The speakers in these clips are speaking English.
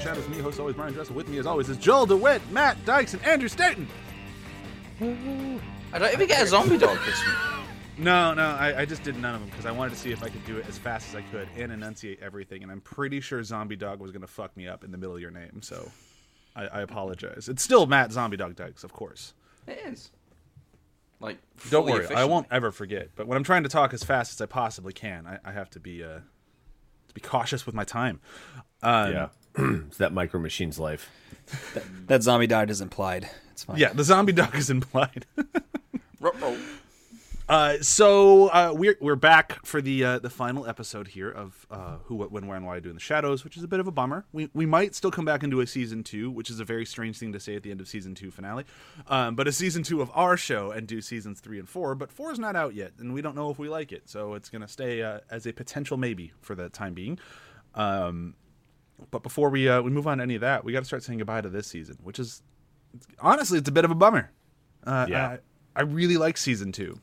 the Shadows. Me, host always Brian Dressel. With me, as always, is Joel DeWitt, Matt Dykes, and Andrew Staten. I don't even get a zombie dog this week. No, no, I, I just did none of them because I wanted to see if I could do it as fast as I could and enunciate everything. And I'm pretty sure Zombie Dog was going to fuck me up in the middle of your name, so I, I apologize. It's still Matt Zombie Dog Dykes, of course. It is. Like, Don't fully worry, I won't ever forget. But when I'm trying to talk as fast as I possibly can, I, I have to be uh, to be cautious with my time. Um, Yeah. It's that Micro Machines life. That zombie dog is implied. It's fine. Yeah, the zombie dog is implied. Uh, so uh, we're we're back for the uh, the final episode here of uh, Who, What, When, Where, and Why I Do in the Shadows, which is a bit of a bummer. We we might still come back into a season two, which is a very strange thing to say at the end of season two finale. Um, but a season two of our show and do seasons three and four. But four is not out yet, and we don't know if we like it, so it's gonna stay uh, as a potential maybe for the time being. Um, but before we uh, we move on to any of that, we got to start saying goodbye to this season, which is honestly it's a bit of a bummer. Uh, Yeah. I, I really like season two,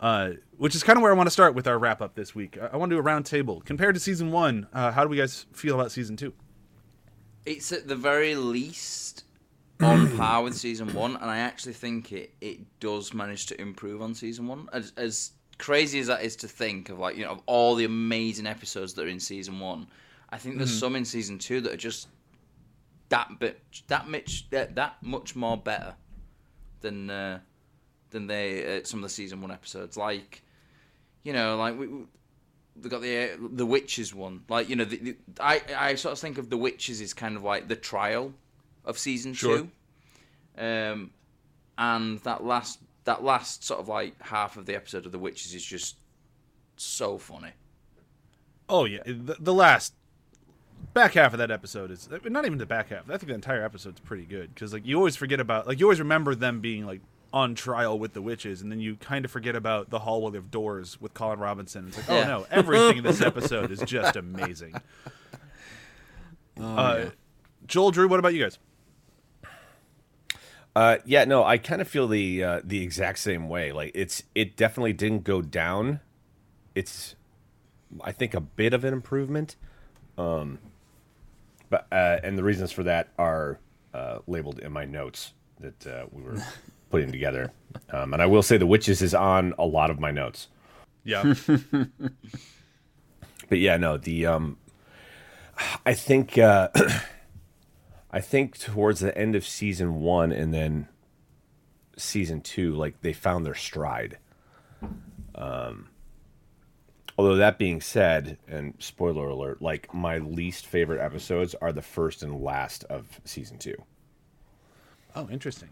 uh, which is kind of where I want to start with our wrap up this week. I, I want to do a round table compared to season one. Uh, how do we guys feel about season two? It's at the very least on par with season one, and I actually think it, it does manage to improve on season one. As, as crazy as that is to think of, like you know, of all the amazing episodes that are in season one, I think there's some in season two that are just that bit, that much, that, that much more better than uh, than they uh, some of the season one episodes. Like, you know, like we. we they got the uh, the witches one. Like you know, the, the, I I sort of think of the witches as kind of like the trial of season Sure. two, um, and that last that last sort of like half of the episode of the witches is just so funny. Oh yeah, the, the last back half of that episode is not even the back half. I think the entire episode's pretty good because like you always forget about like you always remember them being like on trial with the witches, and then you kind of forget about the hallway of doors with Colin Robinson. It's like oh no, everything in this episode is just amazing. uh, Joel, Drew, what about you guys? Uh, yeah, no, I kind of feel the uh, the exact same way. Like it's it definitely didn't go down. It's I think a bit of an improvement. Um, but uh, and the reasons for that are uh, labeled in my notes that uh, we were putting together. Um, and I will say the witches is on a lot of my notes. Yeah, But yeah, no, the um, I think uh, I think towards the end of season one and then season two, like they found their stride. Um, although that being said, and spoiler alert, like my least favorite episodes are the first and last of season two. oh interesting.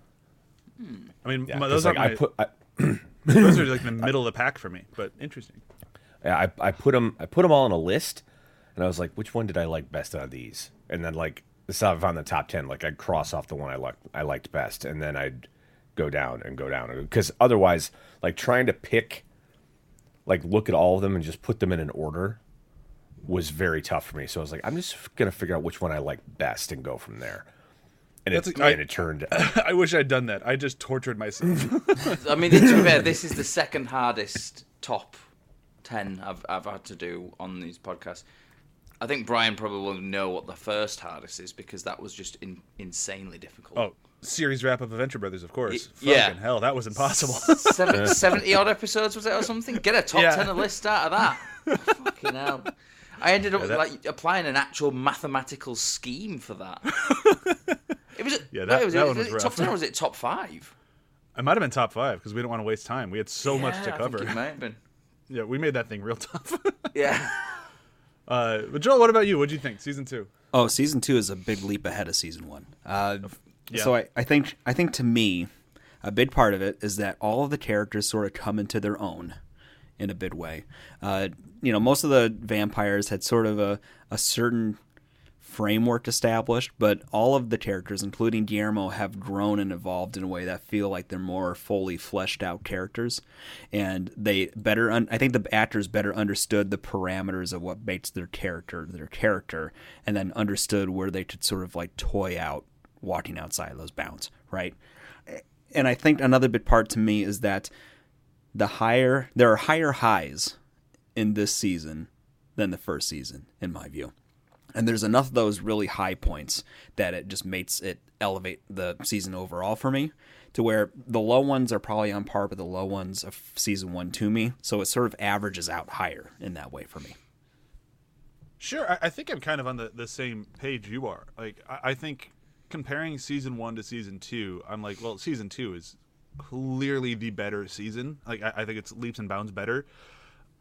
Hmm. I mean, Yeah, my- those are like, I my, put I, those are like the middle of the pack for me, but interesting. Yeah, I I put them I put them all on a list, and I was like, which one did I like best out of these? And then like this I found the top ten. Like I'd cross off the one I liked I liked best, and then I'd go down and go down because otherwise, like trying to pick, like look at all of them and just put them in an order, was very tough for me. So I was like, I'm just gonna figure out which one I like best and go from there. And it, That's a- I- and it turned. I wish I'd done that. I just tortured myself. I mean, to be fair, this is the second hardest top ten I've I've had to do on these podcasts. I think Brian probably will know what the first hardest is because that was just in, insanely difficult. oh, series wrap of Adventure Brothers, of course. Y- yeah. Fucking hell, that was impossible. Seven, 70 odd episodes was it or something? Get a top Yeah. 10 list out of that. Fucking hell. I ended up that- like applying an actual mathematical scheme for that. It was Yeah, wait, that- was that it, one was was top 10 or was it top 5? I might have been top five because we didn't want to waste time. We had so much Yeah, to I think cover. it might have been. Yeah, we made that thing real tough. Yeah. uh, but Joel, what about you? What do you think? Season two. Oh, season two is a big leap ahead of season one. Uh, Yeah. So I, I think I think to me, a big part of it is that all of the characters sort of come into their own in a big way. Uh, you know, most of the vampires had sort of a, a certain framework established, but all of the characters, including Guillermo, have grown and evolved in a way that feel like they're more fully fleshed out characters, and they better. Un- I think the actors better understood the parameters of what makes their character their character, and then understood where they could sort of like toy out walking outside those bounds, right? And I think another big part to me is that the higher there are higher highs in this season than the first season, in my view. and there's enough of those really high points that it just makes it elevate the season overall for me to where the low ones are probably on par with the low ones of season one to me so it sort of averages out higher in that way for me Sure, I, think I'm kind of on the, the same page you are. Like, I, I think comparing season one to season two, I'm like, well, season two is clearly the better season. Like, I, I think it's leaps and bounds better.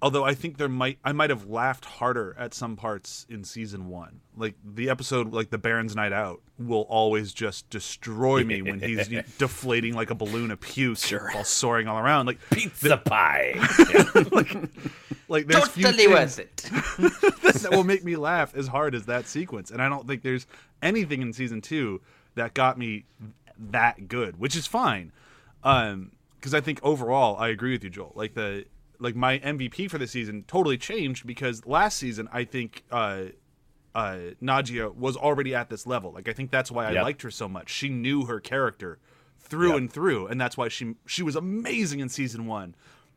Although I think there might, I might have laughed harder at some parts in season one. Like the episode, like the Baron's Night Out, will always just destroy me when he's deflating like a balloon of puke Sure. while soaring all around. Like, Pizza pie. like there's few Totally things- worth it. that will make me laugh as hard as that sequence. And I don't think there's anything in season two that got me that good, which is fine. Um, because I think overall I agree with you, Joel. Like the like my MVP for the season totally changed because last season I think uh uh Nadja was already at this level. Like I think that's why I Yep. liked her so much. She knew her character through Yep. and through, and that's why she she was amazing in season one.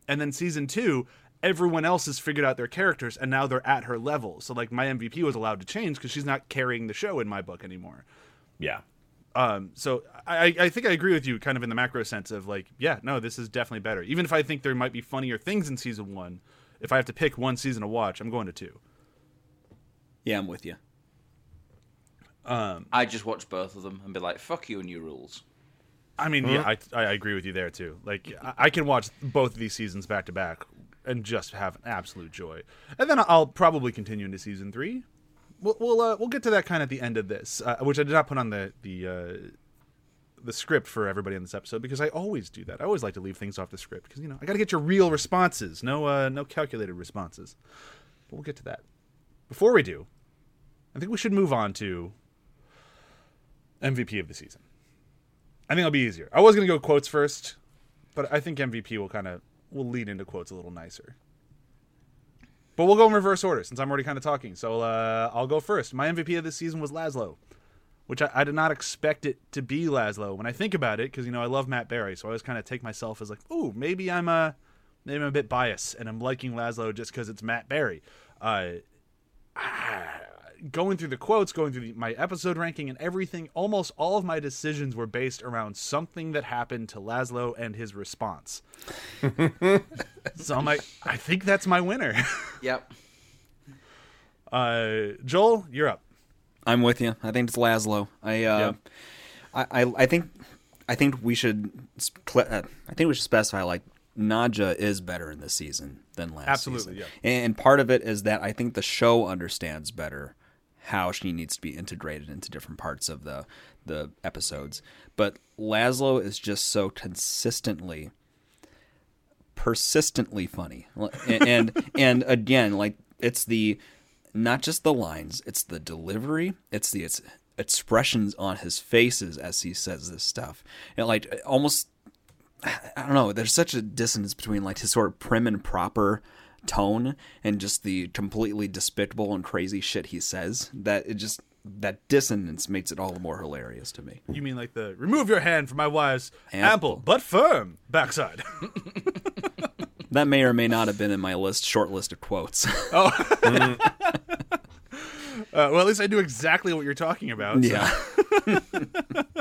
And then season two, everyone else has figured out their characters, and now they're at her level. So like my MVP was allowed to change because she's not carrying the show in my book anymore. yeah. Um, so I, I think I agree with you, kind of in the macro sense of like, yeah, no, this is definitely better. Even if I think there might be funnier things in season one, if I have to pick one season to watch, I'm going to two. yeah i'm with you I just watch both of them and be like, "Fuck you and your rules." I mean, yeah, I, I agree with you there too. Like, I, I can watch both of these seasons back to back and just have absolute joy. And then I'll probably continue into season three. We'll we'll, uh, we'll get to that kind of at the end of this, uh, which I did not put on the the uh, the script for everybody in this episode because I always do that. I always like to leave things off the script because you know I got to get your real responses, no uh, no calculated responses. But we'll get to that. Before we do, I think we should move on to MVP of the season. I think it'll be easier. I was gonna go quotes first, but I think MVP will kind of will lead into quotes a little nicer. But we'll go in reverse order since I'm already kind of talking. So uh, I'll go first. My MVP of this season was Laszlo, which I, I did not expect it to be Laszlo. When I think about it, because you know I love Matt Berry, so I always kind of take myself as like, oh, maybe I'm a maybe I'm a bit biased and I'm liking Laszlo just because it's Matt Berry. Uh, going through the quotes, going through the, my episode ranking and everything, almost all of my decisions were based around something that happened to Laszlo and his response. so I'm like, I think that's my winner. Yep. Uh, Joel, you're up. I'm with you. I think it's Laszlo. I, uh, Yeah. I, I, I think, I think we should, sp- cl- uh, I think we should specify like Nadja is better in this season than last Absolutely, season. yeah. And part of it is that I think the show understands better how she needs to be integrated into different parts of the the episodes. But Laszlo is just so consistently persistently funny and, and and again like it's the not just the lines it's the delivery it's the it's expressions on his faces as he says this stuff and like almost i don't know there's such a dissonance between like his sort of prim and proper tone and just the completely despicable and crazy shit he says that it just that dissonance makes it all the more hilarious to me You mean like the remove your hand from my wife's ample, Ample. but firm backside? that may or may not have been in my list short list of quotes uh, well, at least I knew exactly what you're talking about. so- yeah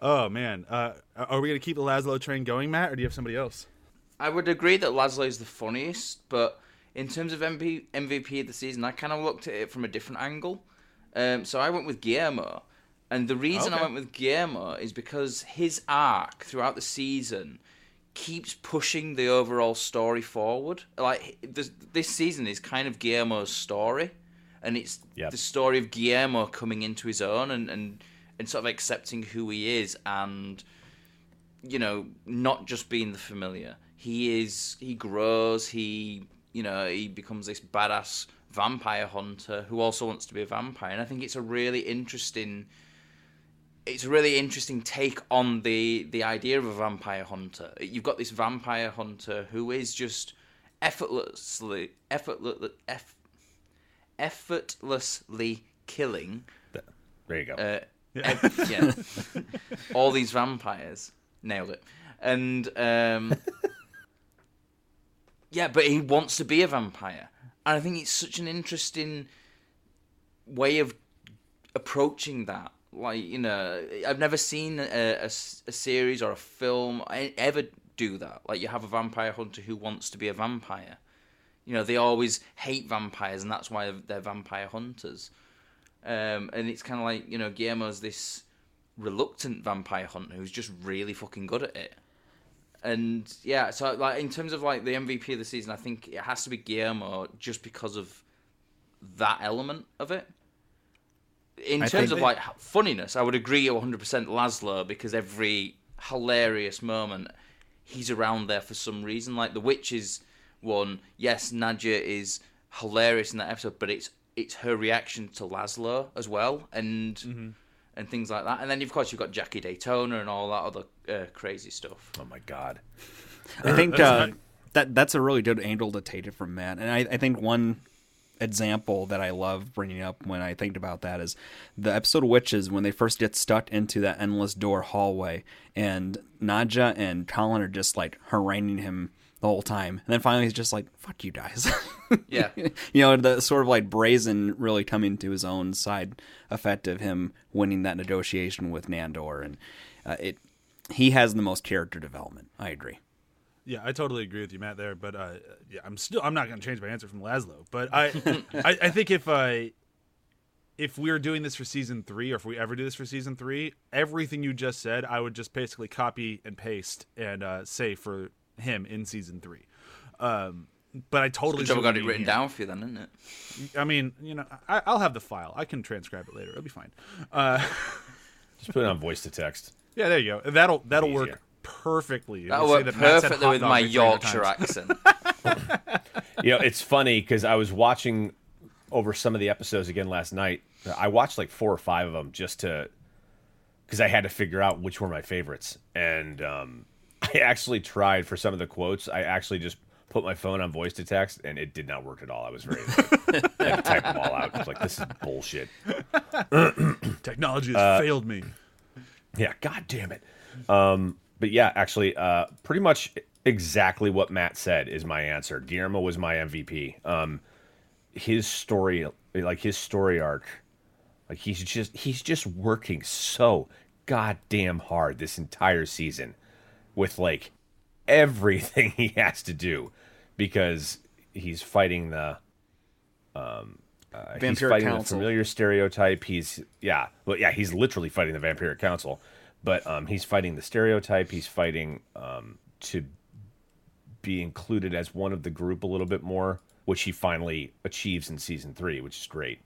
Oh man, uh, are we gonna keep the Laszlo train going, Matt, or do you have somebody else? I would agree that Laszlo is the funniest, but in terms of MP, MVP of the season, I kind of looked at it from a different angle. Um, so I went with Guillermo, and the reason I went with Guillermo is because his arc throughout the season keeps pushing the overall story forward. Like this, this season is kind of Guillermo's story, and it's Yep. the story of Guillermo coming into his own and, and and sort of accepting who he is and you know, not just being the familiar. He is he grows, he you know, he becomes this badass vampire hunter who also wants to be a vampire. And I think it's a really interesting it's a really interesting take on the the idea of a vampire hunter. You've got this vampire hunter who is just effortlessly effortless eff, effortlessly killing There you go. uh, yeah. all these vampires. Nailed it. And um, yeah, but he wants to be a vampire, and I think it's such an interesting way of approaching that. Like you know, I've never seen a, a, a series or a film ever do that. Like you have a vampire hunter who wants to be a vampire. You know, they always hate vampires, and that's why they're vampire hunters. Um, and it's kind of like you know, Guillermo's this reluctant vampire hunter who's just really fucking good at it. And yeah, so like in terms of like the MVP of the season, I think it has to be Guillermo just because of that element of it. In I terms of like funniness, I would agree 100% Laszlo because every hilarious moment he's around there for some reason. Like the witches one, yes, Nadja is hilarious in that episode, but it's it's her reaction to Laszlo as well, and mm-hmm. And things like that. And then of course you've got Jackie Daytona and all that other uh, crazy stuff. Oh my god. I think That's uh, that that's a really good angle to take it from Matt, and I, I think one example that I love bringing up when I think about that is the episode of Witches when they first get stuck into that endless door hallway, and Nadja and Colin are just like haranguing him the whole time, and then finally he's just like, "Fuck you guys." Yeah. you know, the sort of like brazen really coming to his own side effect of him winning that negotiation with Nandor, and uh, it he has the most character development. I agree. Yeah, I totally agree with you, Matt. There, but uh, yeah, I'm still I'm not going to change my answer from Laszlo. But I, I, I think if I, if we're doing this for season three, or if we ever do this for season three, everything you just said, I would just basically copy and paste and uh, say for him in season three. Um, but I totally Good job I got it mean written here. down for you then, isn't it? I mean, you know, I, I'll have the file. I can transcribe it later. It'll be fine. Uh, Just put it on voice to text. yeah, there you go. That'll that'll Easier. work perfectly. That'll work that perfectly with my Yorkshire accent. You know, it's funny because I was watching over some of the episodes again last night. I watched like four or five of them just to because I had to figure out which were my favorites. And um, I actually tried for some of the quotes. I actually just put my phone on voice to text, and it did not work at all. I was very I type them all out. I was like, this is bullshit. Technology has Uh, failed me. Yeah, god damn it. Um, but yeah, actually, uh, pretty much exactly what Matt said is my answer. Guillermo was my MVP. Um, his story, like his story arc, like he's just he's just working so goddamn hard this entire season with like everything he has to do because he's fighting the um uh, he's fighting the familiar stereotype. He's yeah well yeah he's literally fighting the vampiric council but um he's fighting the stereotype. He's fighting um to be included as one of the group a little bit more which he finally achieves in season 3 which is great.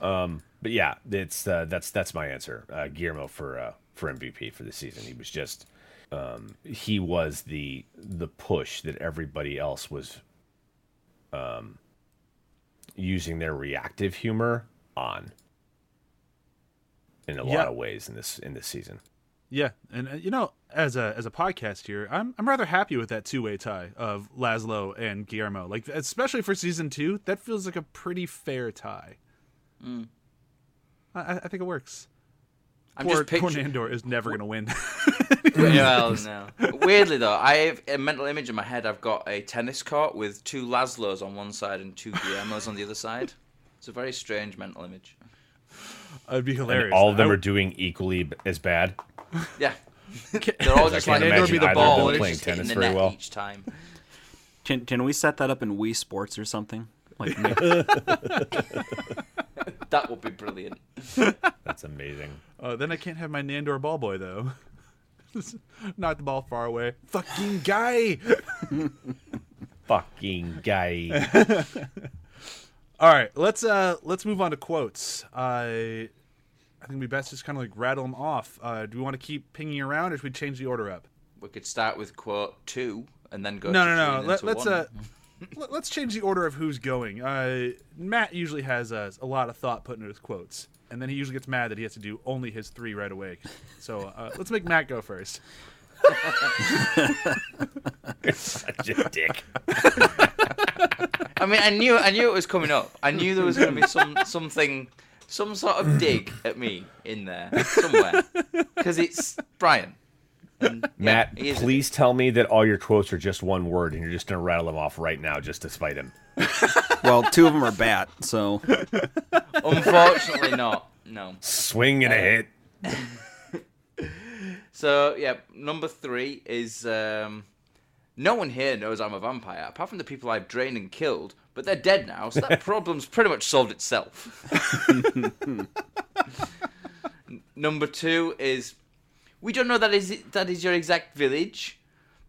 Um but yeah it's uh, that's that's my answer uh Guillermo for uh for MVP for the season. He was just um he was the the push that everybody else was um using their reactive humor on in a Yeah. lot of ways in this in this season. Yeah, and uh, you know, as a as a podcast here, I'm I'm rather happy with that two way tie of Laszlo and Guillermo. Like, especially for season two, that feels like a pretty fair tie. Mm. I, I I think it works. I'm poor, just picturing. poor Nandor is never gonna win. well, no. Weirdly though, I have a mental image in my head. I've got a tennis court with two Laszlos on one side and two Guillermos on the other side. It's a very strange mental image. It'd be And hilarious. all of them I- are doing equally as bad. Yeah, they're all just can't like imagine be the ball them and playing just tennis the very net well. each time. Can can we set that up in Wii Sports or something? Like That would be brilliant. That's amazing. Uh, then I can't have my Nandor ball boy though. Knock the ball far away. Fucking guy. Fucking guy. All right, let's uh let's move on to quotes. Uh, I think we best just kind of like rattle them off. Uh, do we want to keep pinging around, or should we change the order up? We could start with quote two and then go. no, to no, no. Let, let's one. uh, let, let's change the order of who's going. Uh, Matt usually has uh, a lot of thought put into his quotes, and then he usually gets mad that he has to do only his three right away. So uh, let's make Matt go first. Such a dick. I mean, I knew, I knew it was coming up. I knew there was going to be some something, some sort of dig at me in there somewhere, because it's Brian. And, Matt, yeah, he is a please tell me that all your quotes are just one word and you're just going to rattle them off right now just to spite him. Well, two of them are bat, so. Unfortunately, not. No. Swing and a hit. So yeah, number three is um, no one here knows I'm a vampire apart from the people I've drained and killed, but they're dead now, so that problem's pretty much solved itself. Number two is we don't know that is that is your exact village.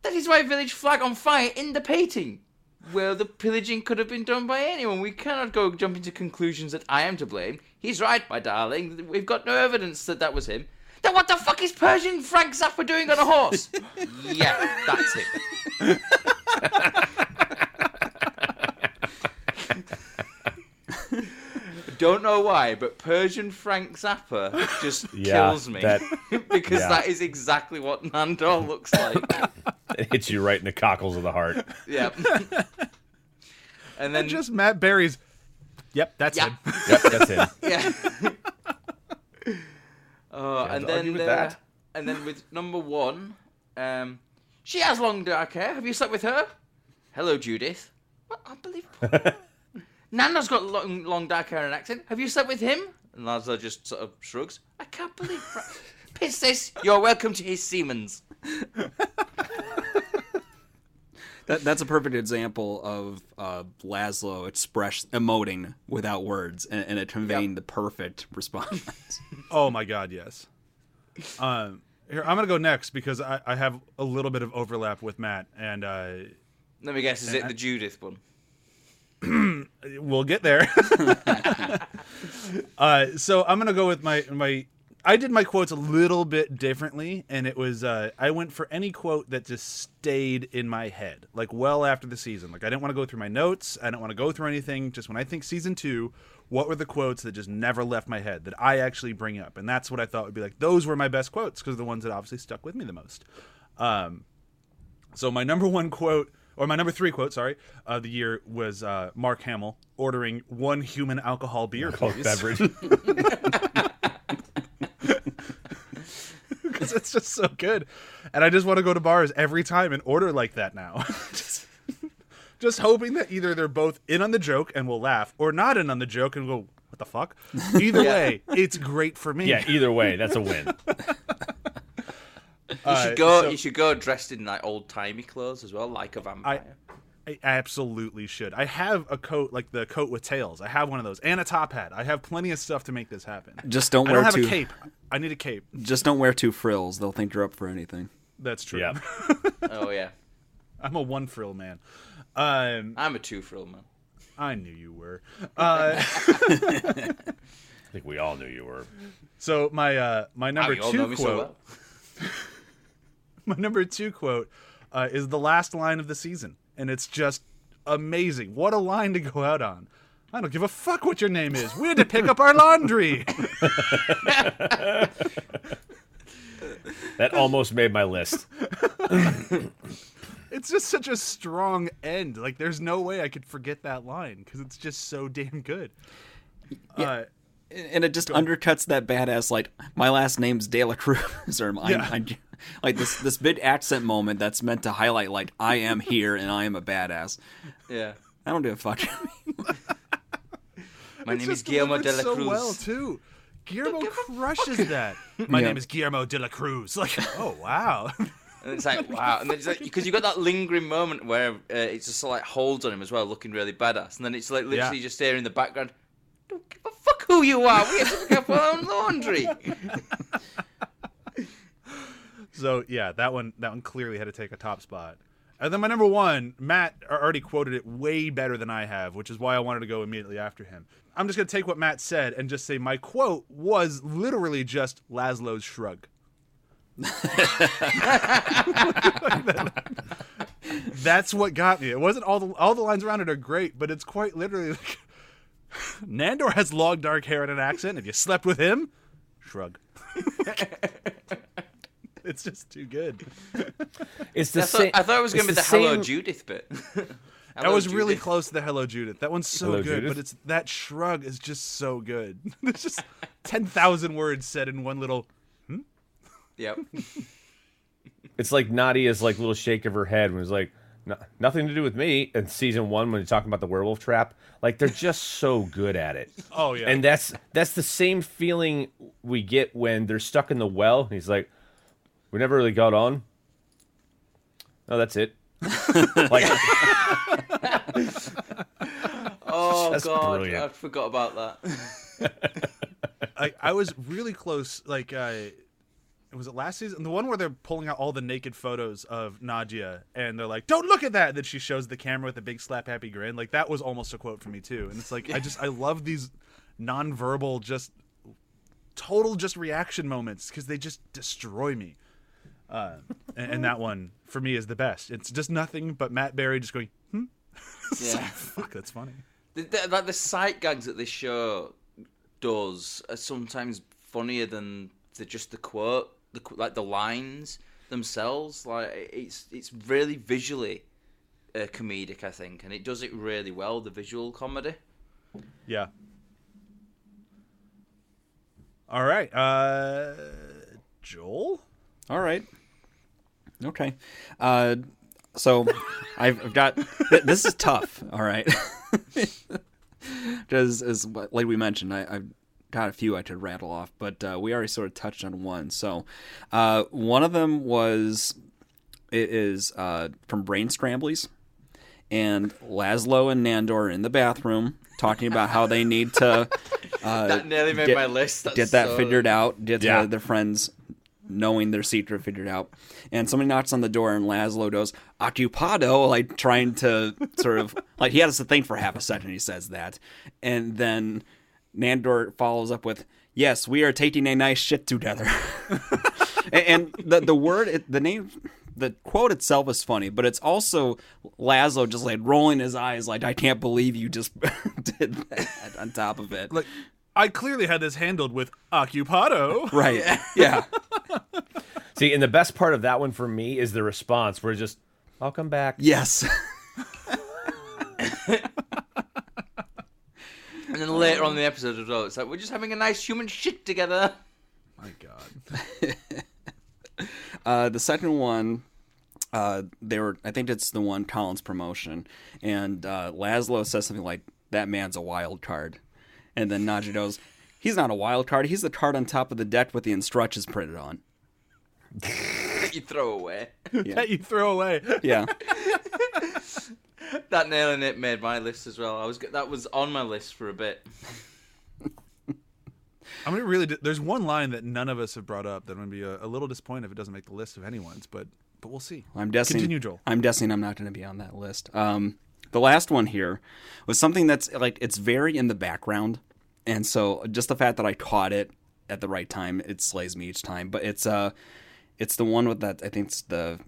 That is my village flag on fire in the painting. Well, the pillaging could have been done by anyone. We cannot go jump into conclusions that I am to blame. He's right, my darling. We've got no evidence that that was him. Then what the fuck is Persian Frank Zappa doing on a horse? yeah, that's him. Don't know why, but Persian Frank Zappa just Yeah, kills me that- because yeah. that is exactly what Nandor looks like. It hits you right in the cockles of the heart. yeah. and then Just Matt Berry's. Yep, that's Yeah. him. Yep, that's it. yeah. Oh, and then with uh, that. and then with number one, um, she has long dark hair. Have you slept with her? Hello, Judith. What? I believe. Nandor's got long, long dark hair and an accent. Have you slept with him? And Laszlo just sort of shrugs. I can't believe. Fra- Piss this. You're welcome to his Siemens. that, that's a perfect example of uh, Laszlo express emoting without words and, and it conveying the perfect response. Oh my god, yes. Um, here I'm gonna go next because I, I have a little bit of overlap with Matt, and uh, Let me guess. Is it the Judith one? we'll get there. uh, so I'm gonna go with my my. I did my quotes a little bit differently, and it was uh, I went for any quote that just stayed in my head, like well after the season. Like I didn't want to go through my notes. I didn't want to go through anything. Just when I think season two, what were the quotes that just never left my head that I actually bring up, and that's what I thought would be like. Those were my best quotes because the ones that obviously stuck with me the most. Um, so my number one quote, or my number three quote, sorry, of the year was uh, Mark Hamill ordering one human alcohol beer, Coke please. beverage. because it's just so good, and I just want to go to bars every time and order like that now. just, just hoping that either they're both in on the joke and will laugh, or not in on the joke and go, "What the fuck?" Either way, it's great for me. yeah, either way, that's a win. You Uh, should go. so- you should go dressed in like old timey clothes as well, like a vampire. I absolutely should. I have a coat like the coat with tails. I have one of those and a top hat. I have plenty of stuff to make this happen. Just don't wear too. I wear don't have too a cape. I need a cape. just don't wear two frills. They'll think you're up for anything. That's true. Yeah. oh yeah, I'm a one frill man. Um, I'm a two frill man. I knew you were. Uh, I think we all knew you were. so my uh, my number Wow, you all know two me quote. so well. My number two quote uh, is the last line of the season, and it's just amazing. What a line to go out on. I don't give a fuck what your name is. We had to pick up our laundry. That almost made my list. it's just such a strong end. Like, there's no way I could forget that line because it's just so damn good. Uh, and it just undercuts that badass like my last name's De La Cruz or my, Yeah. I- like this this big accent moment that's meant to highlight like I am here and I am a badass. Yeah. I don't give a fuck. My it's name is Guillermo de delivered la so Cruz. well too. Guillermo crushes that. My Yeah. name is Guillermo de la Cruz. Like, oh wow. And it's like wow, and then it's like because you got that lingering moment where uh, it's just like holds on him as well, looking really badass, and then it's like literally Yeah. just there in the background. Don't give a fuck who you are. We have to pick up our own laundry. So yeah, that one that one clearly had to take a top spot. And then my number one, Matt already quoted it way better than I have, which is why I wanted to go immediately after him. I'm just gonna take what Matt said and just say my quote was literally just Laszlo's shrug. That's what got me. It wasn't all the all the lines around it are great, but it's quite literally like Nandor has long dark hair and an accent. If you slept with him, shrug. it's just too good. It's the I thought, same. I thought it was going to be it's the, Hello same- Judith bit. That was really close to the Hello Judith. That one's so Hello, good, Judith? but it's that shrug is just so good. it's just ten thousand words said in one little. Hmm? Yep. it's like Nadja's like little shake of her head when it's like "No- nothing to do with me. In season one, when you're talking about the werewolf trap, like they're just so good at it. Oh yeah. And that's that's the same feeling we get when they're stuck in the well. And he's like, "We never really got on." Oh, that's it. like Oh That's god, brilliant. I forgot about that. I, I was really close. Like, uh, was it last season? The one where they're pulling out all the naked photos of Nadja, and they're like, "Don't look at that." And then she shows the camera with a big slap happy grin. Like that was almost a quote for me too. And it's like, I just I love these nonverbal, just total just reaction moments because they just destroy me. Uh, and, and that one for me is the best. It's just nothing but Matt Berry just going, "Hmm." Like, Yeah. Fuck, that's funny. The, the, like the sight gags that this show does are sometimes funnier than the just the quote, the like the lines themselves. Like it's it's really visually uh, comedic, I think, and it does it really well. The visual comedy. Yeah. All right. Uh Joel? All right. Okay. Uh, so I've, I've got th- this is tough. All right. Just as like we mentioned, I, I've got a few I could rattle off, but uh, we already sort of touched on one. So uh, one of them was it is uh, from Brain Scramblies, and Laszlo and Nandor are in the bathroom talking about how they need to uh, That nearly made get- my list. That's get that so- figured out, get Yeah. their friends knowing their secret figured out. And somebody knocks on the door, and Laszlo goes, Occupado, like trying to sort of, like he has to think for half a second, he says that. And then Nandor follows up with, Yes, we are taking a nice shit together. and, the, the word, the name, the quote itself is funny, but it's also Laszlo just like rolling his eyes, like, I can't believe you just did that on top of it. I clearly had this handled with Occupado. Right. Yeah. see, and the best part of that one for me is the response. We're just, I'll come back. Yes. And then later on in the episode as well, it's like we're just having a nice human shit together. My god. Uh, the second one, uh, they were. I think it's the one Colin's promotion, and uh, Laszlo says something like, "That man's a wild card," and then Nadja goes, "He's not a wild card. He's the card on top of the deck with the instructions printed on." that you throw away. That you throw away. Yeah. That nailing it made my list as well. I was that was on my list for a bit. I'm gonna really. di- There's one line that none of us have brought up that I'm gonna be a, a little disappointed if it doesn't make the list of anyone's, but but we'll see. I'm guessing. Continue, Joel. I'm guessing I'm not going to be on that list. Um, the last one here was something that's like it's very in the background, and so just the fact that I caught it at the right time, it slays me each time. But it's uh, it's the one with that I think it's the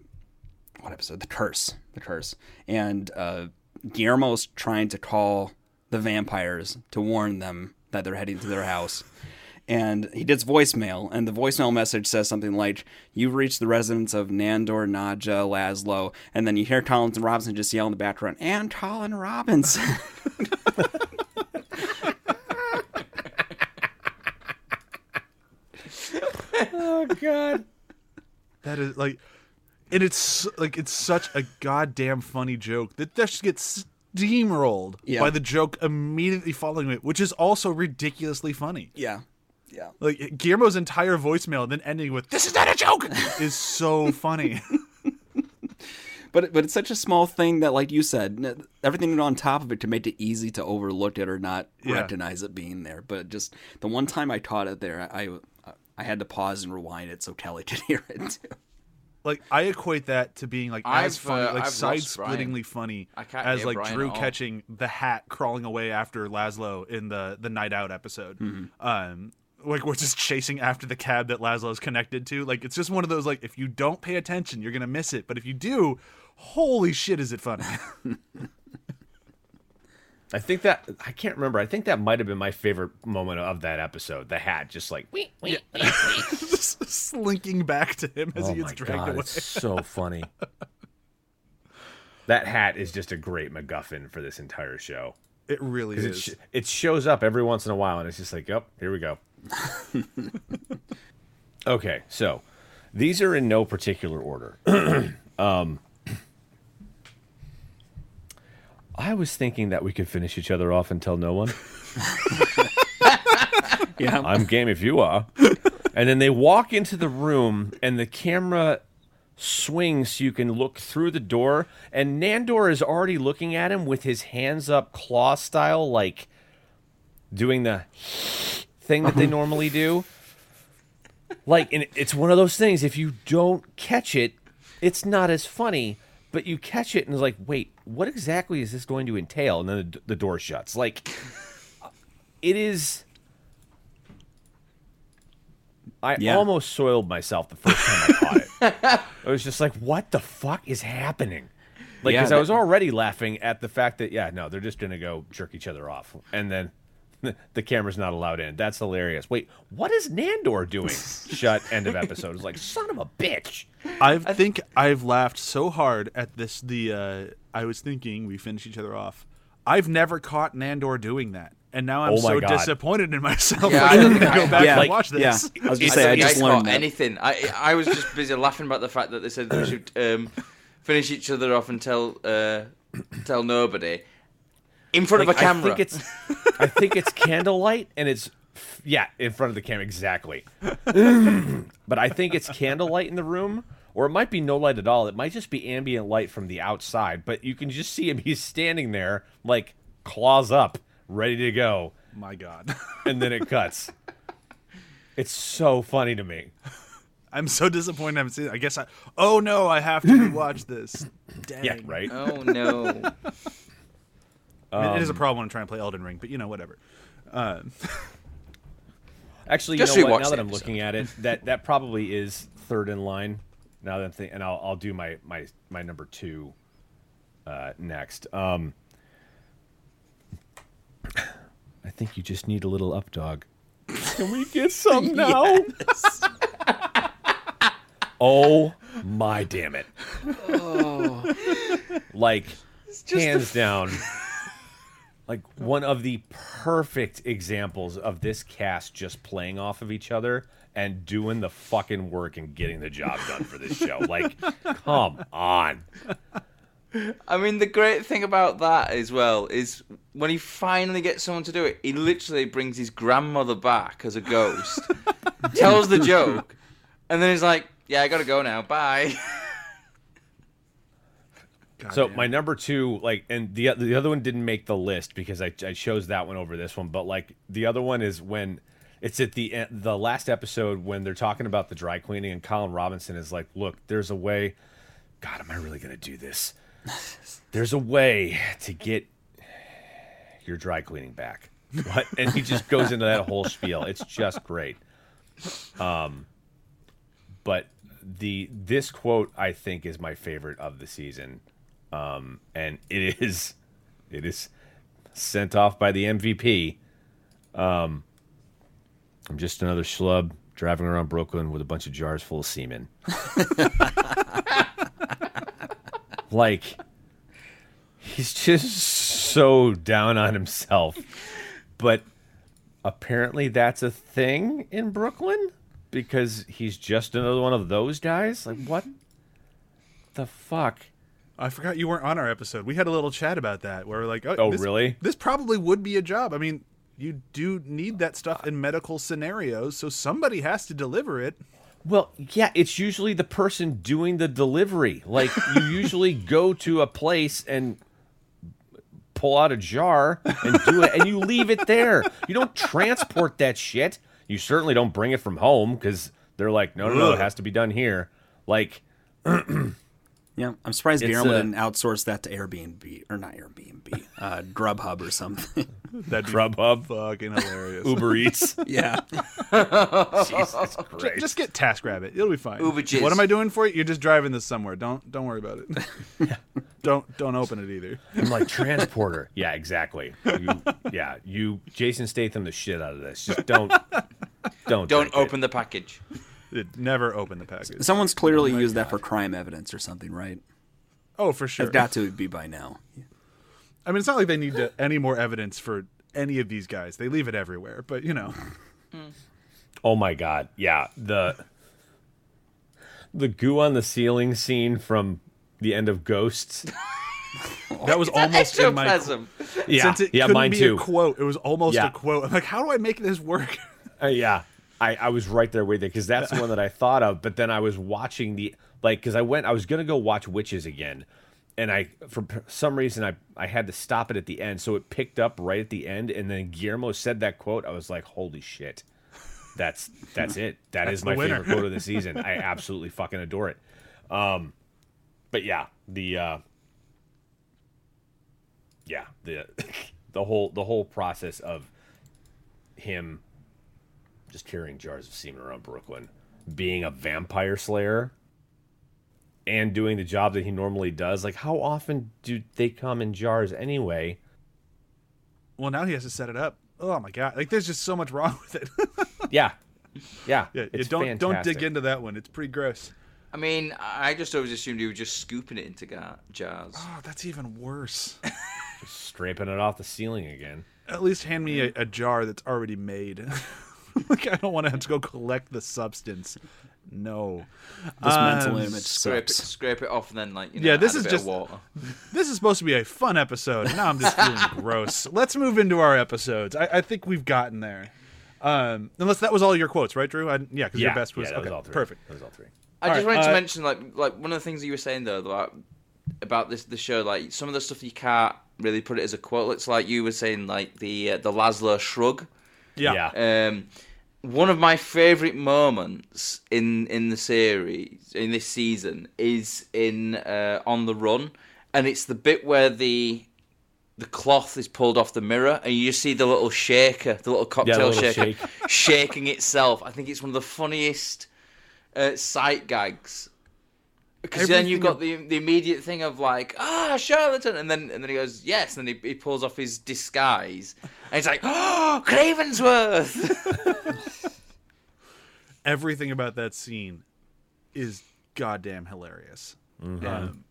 what episode? The curse, the curse, and uh, Guillermo's trying to call the vampires to warn them that they're heading to their house. And he gets voicemail, and the voicemail message says something like, You've reached the residence of Nandor, Nadja, Laszlo. And then you hear Collins and Robinson just yell in the background, and Colin Robinson. Oh God. That is like, and it's like it's such a goddamn funny joke that that just gets steamrolled Yeah. by the joke immediately following it, which is also ridiculously funny. yeah. Yeah. Like Guillermo's entire voicemail, then ending with "This is not a joke," is so funny. But but it's such a small thing that, like you said, everything on top of it to make it easy to overlook it or not Yeah. recognize it being there. But just the one time I caught it there, I I had to pause and rewind it so Kelly could hear it too. like I equate that to being like as I've, funny, uh, like I've side-splittingly funny I can't as like Brian Drew catching the hat crawling away after Laszlo in the the Night Out episode. Mm-hmm. Um, like we're just chasing after the cab that Laszlo's connected to. Like it's just one of those like if you don't pay attention, you're gonna miss it. But if you do, holy shit, is it funny? I think that I can't remember. I think that might have been my favorite moment of that episode. The hat, just like, just slinking back to him as oh he my gets dragged god, away. it's so funny. that hat is just a great MacGuffin for this entire show. It really 'Cause It, is. sh- it shows up every once in a while, and it's just like, yep, here we go. okay, so These are in no particular order. um, I was thinking that we could finish each other off and tell no one. Yeah. I'm game if you are. And then they walk into the room, and the camera swings so you can look through the door. And Nandor is already looking at him with his hands up, claw style, like doing the thing that they uh-huh. normally do. Like, and it's one of those things. If you don't catch it, it's not as funny. But you catch it, and it's like, wait, what exactly is this going to entail? And then the, the door shuts. Like, it is. I Yeah. almost soiled myself the first time I caught it. I was just like, what the fuck is happening? Like, Yeah, because I was already laughing at the fact that, yeah, no, they're just going to go jerk each other off. And then the camera's not allowed in. That's hilarious. Wait, what is Nandor doing? Shut. End of episode. It's like, son of a bitch. I think I've laughed so hard at this. The uh, I was thinking we finish each other off. I've never caught Nandor doing that, and now I'm Oh so God. disappointed in myself. Yeah, I I need don't to think go I- back yeah, and watch yeah. this. I was I just say I don't think just I learned that. anything. I I was just busy laughing about the fact that they said we should um, finish each other off and tell uh, tell nobody in front Like, of a camera. I think it's, I think it's candlelight, and it's, yeah, in front of the camera exactly. but I think it's candlelight in the room, or it might be no light at all. It might just be ambient light from the outside. But you can just see him. He's standing there, like claws up, ready to go, My God, and then it cuts. It's so funny to me. I'm so disappointed. I haven't seen. It. I guess I. Oh no, I have to watch this. Dang. Yeah, right. oh no! I mean, it Um, is a problem when I'm trying to play Elden Ring, but you know, whatever. Uh, Actually, Just you know what? Now that I'm episode. looking at it, that that probably is third in line. Now that I'm think, and I'll I'll do my my my number two uh, next. Um, I think you just need a little up dog. Can we get some now? oh my damn it! Like hands down like one of the perfect examples of this cast just playing off of each other and doing the fucking work and getting the job done for this show. Like, come on. I mean, the great thing about that as well is when he finally gets someone to do it, he literally brings his grandmother back as a ghost, tells the joke, and then he's like, "Yeah, I gotta go now. Bye." God So damn. my number two, like, and the the other one didn't make the list because I, I chose that one over this one. But like the other one is when it's at the end, the last episode when they're talking about the dry cleaning and Colin Robinson is like, "Look, there's a way. God, am I really gonna do this? There's a way to get your dry cleaning back." And he just goes into that whole spiel. It's just great. Um, but the this quote I think is my favorite of the season um, and it is it is sent off by the MVP. Um, I'm just another schlub driving around Brooklyn with a bunch of jars full of semen. like he's just so down on himself, but apparently that's a thing in Brooklyn because he's just another one of those guys. Like what the fuck? I forgot you weren't on our episode. We had a little chat about that where we're like, oh, Oh, this, really? This probably would be a job. I mean, you do need that stuff in medical scenarios, so somebody has to deliver it. Well, yeah, it's usually the person doing the delivery. Like you usually go to a place and pull out a jar and do it and you leave it there. You don't transport that shit. You certainly don't bring it from home cuz they're like, "No, no, no, it has to be done here." Like Yeah, I'm surprised It's, Guillermo uh, didn't outsource that to Airbnb or not Airbnb, uh, Grubhub or something. That'd Grubhub, fucking hilarious. Uber Eats. yeah, Jesus Christ. Just get TaskRabbit. It'll be fine. Uber jizz. What am I doing for you? You're just driving this somewhere. Don't don't worry about it. don't don't open it either. I'm like transporter. Yeah, exactly. You, yeah, you Jason Statham the shit out of this. Just don't don't Don't drink it. open the package. It, never opened the package. someone's clearly used that for crime evidence or something, right? Oh, for sure. It's got to be by now. I mean, it's not like they need to, any more evidence for any of these guys. They leave it everywhere. But you know, Oh my god, yeah. The the goo on the ceiling scene from the end of Ghosts. That was almost in my. Ectoplasm. Yeah, Since it yeah, mine be too. a quote, it was almost Yeah. a quote. I'm like, how do I make this work? Uh, yeah, I, I was right there with it because that's the one that I thought of. But then I was watching the like because I went I was gonna go watch Witches again, and I for some reason I I had to stop it at the end, so it picked up right at the end, and then Guillermo said that quote. I was like, holy shit, that's that's it. That is the my favorite quote of the season. I absolutely fucking adore it. Um, but yeah, the uh, yeah the the whole the whole process of him just carrying jars of semen around Brooklyn, being a vampire slayer, and doing the job that he normally does. Like, how often do they come in jars anyway? well, now he has to set it up. Oh my god! Like, there's just so much wrong with it. Yeah, yeah. yeah, it's don't don't dig into that one. It's pretty gross. I mean, I just always assumed he was just scooping it into ga- jars. Oh, that's even worse. Just scraping it off the ceiling again. At least hand me a, a jar that's already made. like, I don't want to have to go collect the substance. No. This Um, mental image Scrape it, sucks. scrape it off, and then like you know, Yeah, this add a is bit just- water. This is supposed to be a fun episode. Now I'm just feeling gross. Let's move into our episodes. I, I think we've gotten there. Um, unless that was all your quotes, right, Drew? I, yeah, because Yeah, your best was, yeah, okay, was all three. perfect. That was all three. I All just right, wanted to uh, mention like like one of the things that you were saying though about about this the show like some of the stuff you can't really put it as a quote. It's like you were saying like the uh, the Laszlo shrug. Yeah. Yeah. Um, one of my favorite moments in in the series in this season is in uh, on the run, and it's the bit where the the cloth is pulled off the mirror, and you just see the little shaker, the little cocktail little shaker, shake. shaking itself. I think it's one of the funniest uh, sight gags. Because then you've got the the immediate thing of like, ah, charlatan, and then and then he goes, yes, and then he, he pulls off his disguise, and he's like, oh, Cravensworth. Everything about that scene is goddamn hilarious. Um,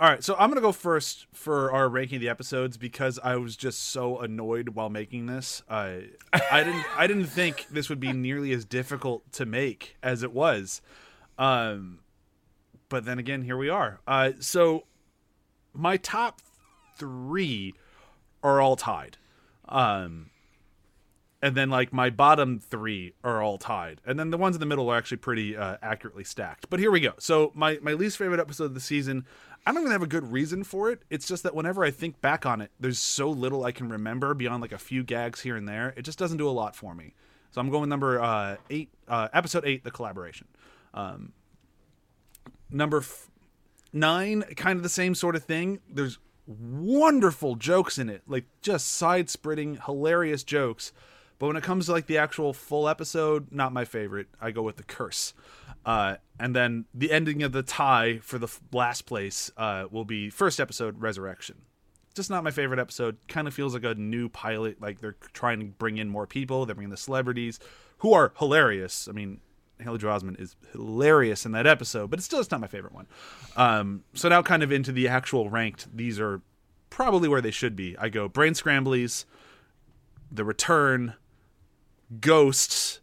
all right, so I'm gonna go first for our ranking of the episodes because I was just so annoyed while making this. I I didn't I didn't think this would be nearly as difficult to make as it was. Um, but then again, here we are. Uh, so my top three are all tied. Um, and then like my bottom three are all tied, and then the ones in the middle are actually pretty uh, accurately stacked. But here we go. So my my least favorite episode of the season, I don't even have a good reason for it. It's just that whenever I think back on it, there's so little I can remember beyond like a few gags here and there. It just doesn't do a lot for me. So I'm going number uh, eight, uh, episode eight, the collaboration. Um, number f- nine, kind of the same sort of thing. There's wonderful jokes in it, like just side spreading, hilarious jokes. But when it comes to like the actual full episode, not my favorite. I go with the curse. Uh, and then the ending of the tie for the last place uh, will be first episode, Resurrection. Just not my favorite episode. Kind of feels like a new pilot. Like they're trying to bring in more people. They're bringing the celebrities who are hilarious. I mean, Haley Joel Osment is hilarious in that episode, but it's still it's not my favorite one. Um, so now, kind of into the actual ranked, these are probably where they should be. I go Brain Scramblies, The Return, Ghosts,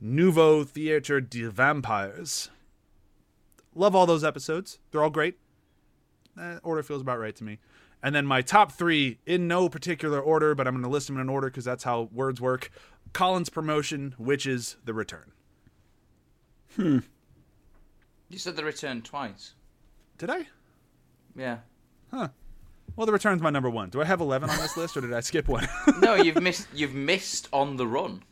Nouveau Theatre de Vampires. Love all those episodes. They're all great. Eh, order feels about right to me. And then my top three, in no particular order, but I'm going to list them in an order because that's how words work. Colin's Promotion, Witches, The Return. You said the return twice. Did I? Yeah. Huh. Well, The Return's my number one. Do I have 11 on this list or did I skip one? No, you've missed. You've missed on the run.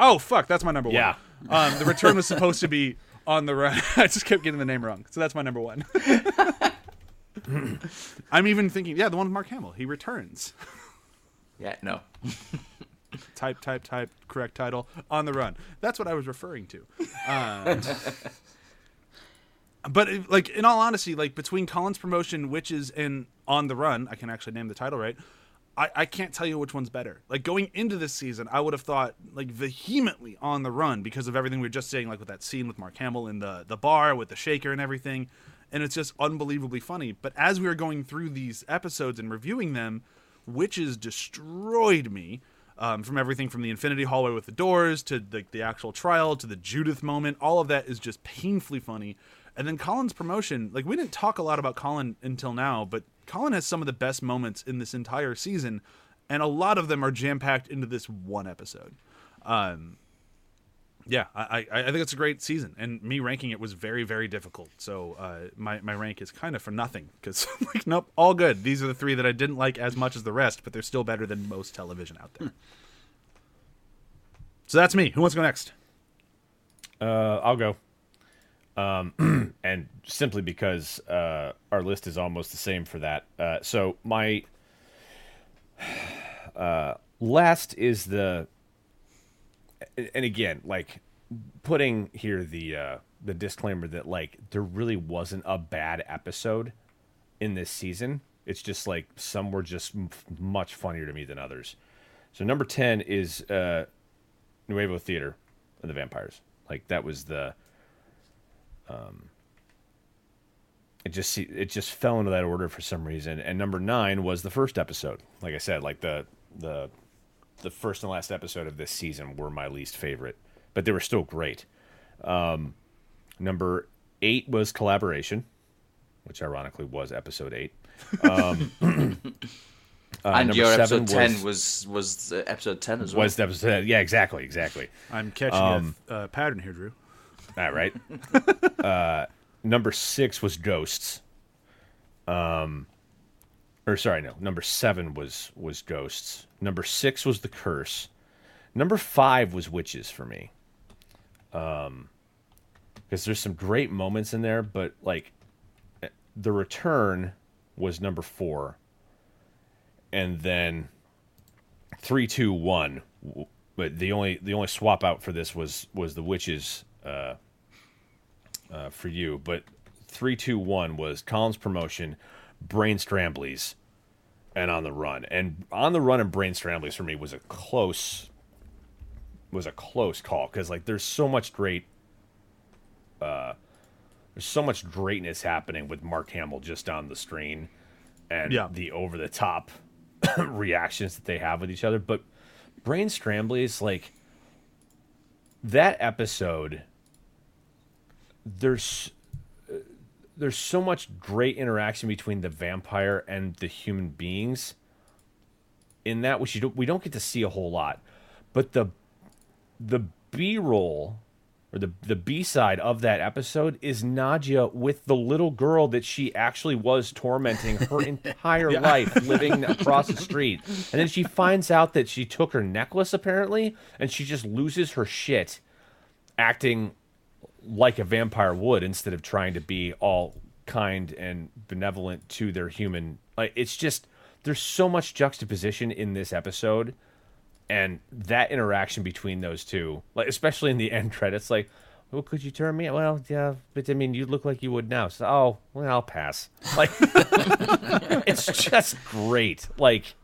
oh, fuck. That's my number Yeah. one. Um, the Return was supposed to be on the run. I just kept getting the name wrong. So that's my number one. I'm even thinking, yeah, the one with Mark Hamill. He returns. Yeah. No. Type, type, type, correct title, on the run. That's what I was referring to. Um, but it- like, in all honesty, like between Colin's promotion, Witches, and On the Run, I can actually name the title right. I, I can't tell you which one's better. Like going into this season, I would have thought like vehemently on the run because of everything we were just saying, like with that scene with Mark Hamill in the the bar with the shaker and everything, and it's just unbelievably funny. But as we were going through these episodes and reviewing them, Witches destroyed me. Um, from everything from the Infinity Hallway with the doors to the, the actual trial to the Judith moment, all of that is just painfully funny. And then Colin's promotion, like we didn't talk a lot about Colin until now, but Colin has some of the best moments in this entire season, and a lot of them are jam packed into this one episode. Um, yeah, I, I, think it's a great season, and me ranking it was very, very difficult. So uh, my my rank is kind of for nothing because like nope, all good. These are the three that I didn't like as much as the rest, but they're still better than most television out there. so that's me. Who wants to go next? Uh, I'll go. Um, and simply because uh, our list is almost the same for that. Uh, so my uh, last is the, and again, like putting here the uh, the disclaimer that like there really wasn't a bad episode in this season. It's just like some were just m- much funnier to me than others. So number ten is uh, Nuevo Theater and the Vampires. Like that was the um, it just it just fell into that order for some reason. And number nine was the first episode. Like I said, like the the the first and last episode of this season were my least favorite, but they were still great. Um, number eight was collaboration, which ironically was episode eight. Um, uh, and number your seven episode ten was was uh, episode ten as well. was the episode. Yeah, exactly, exactly. I'm catching a uh, pattern here, Drew. All right. uh, number six was ghosts. Um, or sorry, no. Number seven was was ghosts. Number six was the curse. Number five was witches for me. Um, because there's some great moments in there, but like, the return was number four, and then three, two, one. But the only the only swap out for this was was the witches uh, uh, for you. But three, two, one was Colin's promotion, Brain Scramblies, and on the run. And on the run and Brain Scramblies for me was a close was a close call because like there's so much great uh there's so much greatness happening with Mark Hamill just on the screen and Yeah. the over the top reactions that they have with each other. But Brain Scramblies, like that episode, there's there's so much great interaction between the vampire and the human beings in that which you don't, we don't get to see a whole lot. But the the B roll or the the B side of that episode is Nadja with the little girl that she actually was tormenting her entire life, living across the street. And then she finds out that she took her necklace apparently, and she just loses her shit, acting like a vampire would instead of trying to be all kind and benevolent to their human. Like it's just there's so much juxtaposition in this episode and that interaction between those two, like especially in the end credits, like, well, could you turn me? Well, yeah, but I mean, you look like you would now. So, oh, well, I'll pass. Like, it's just great. Like,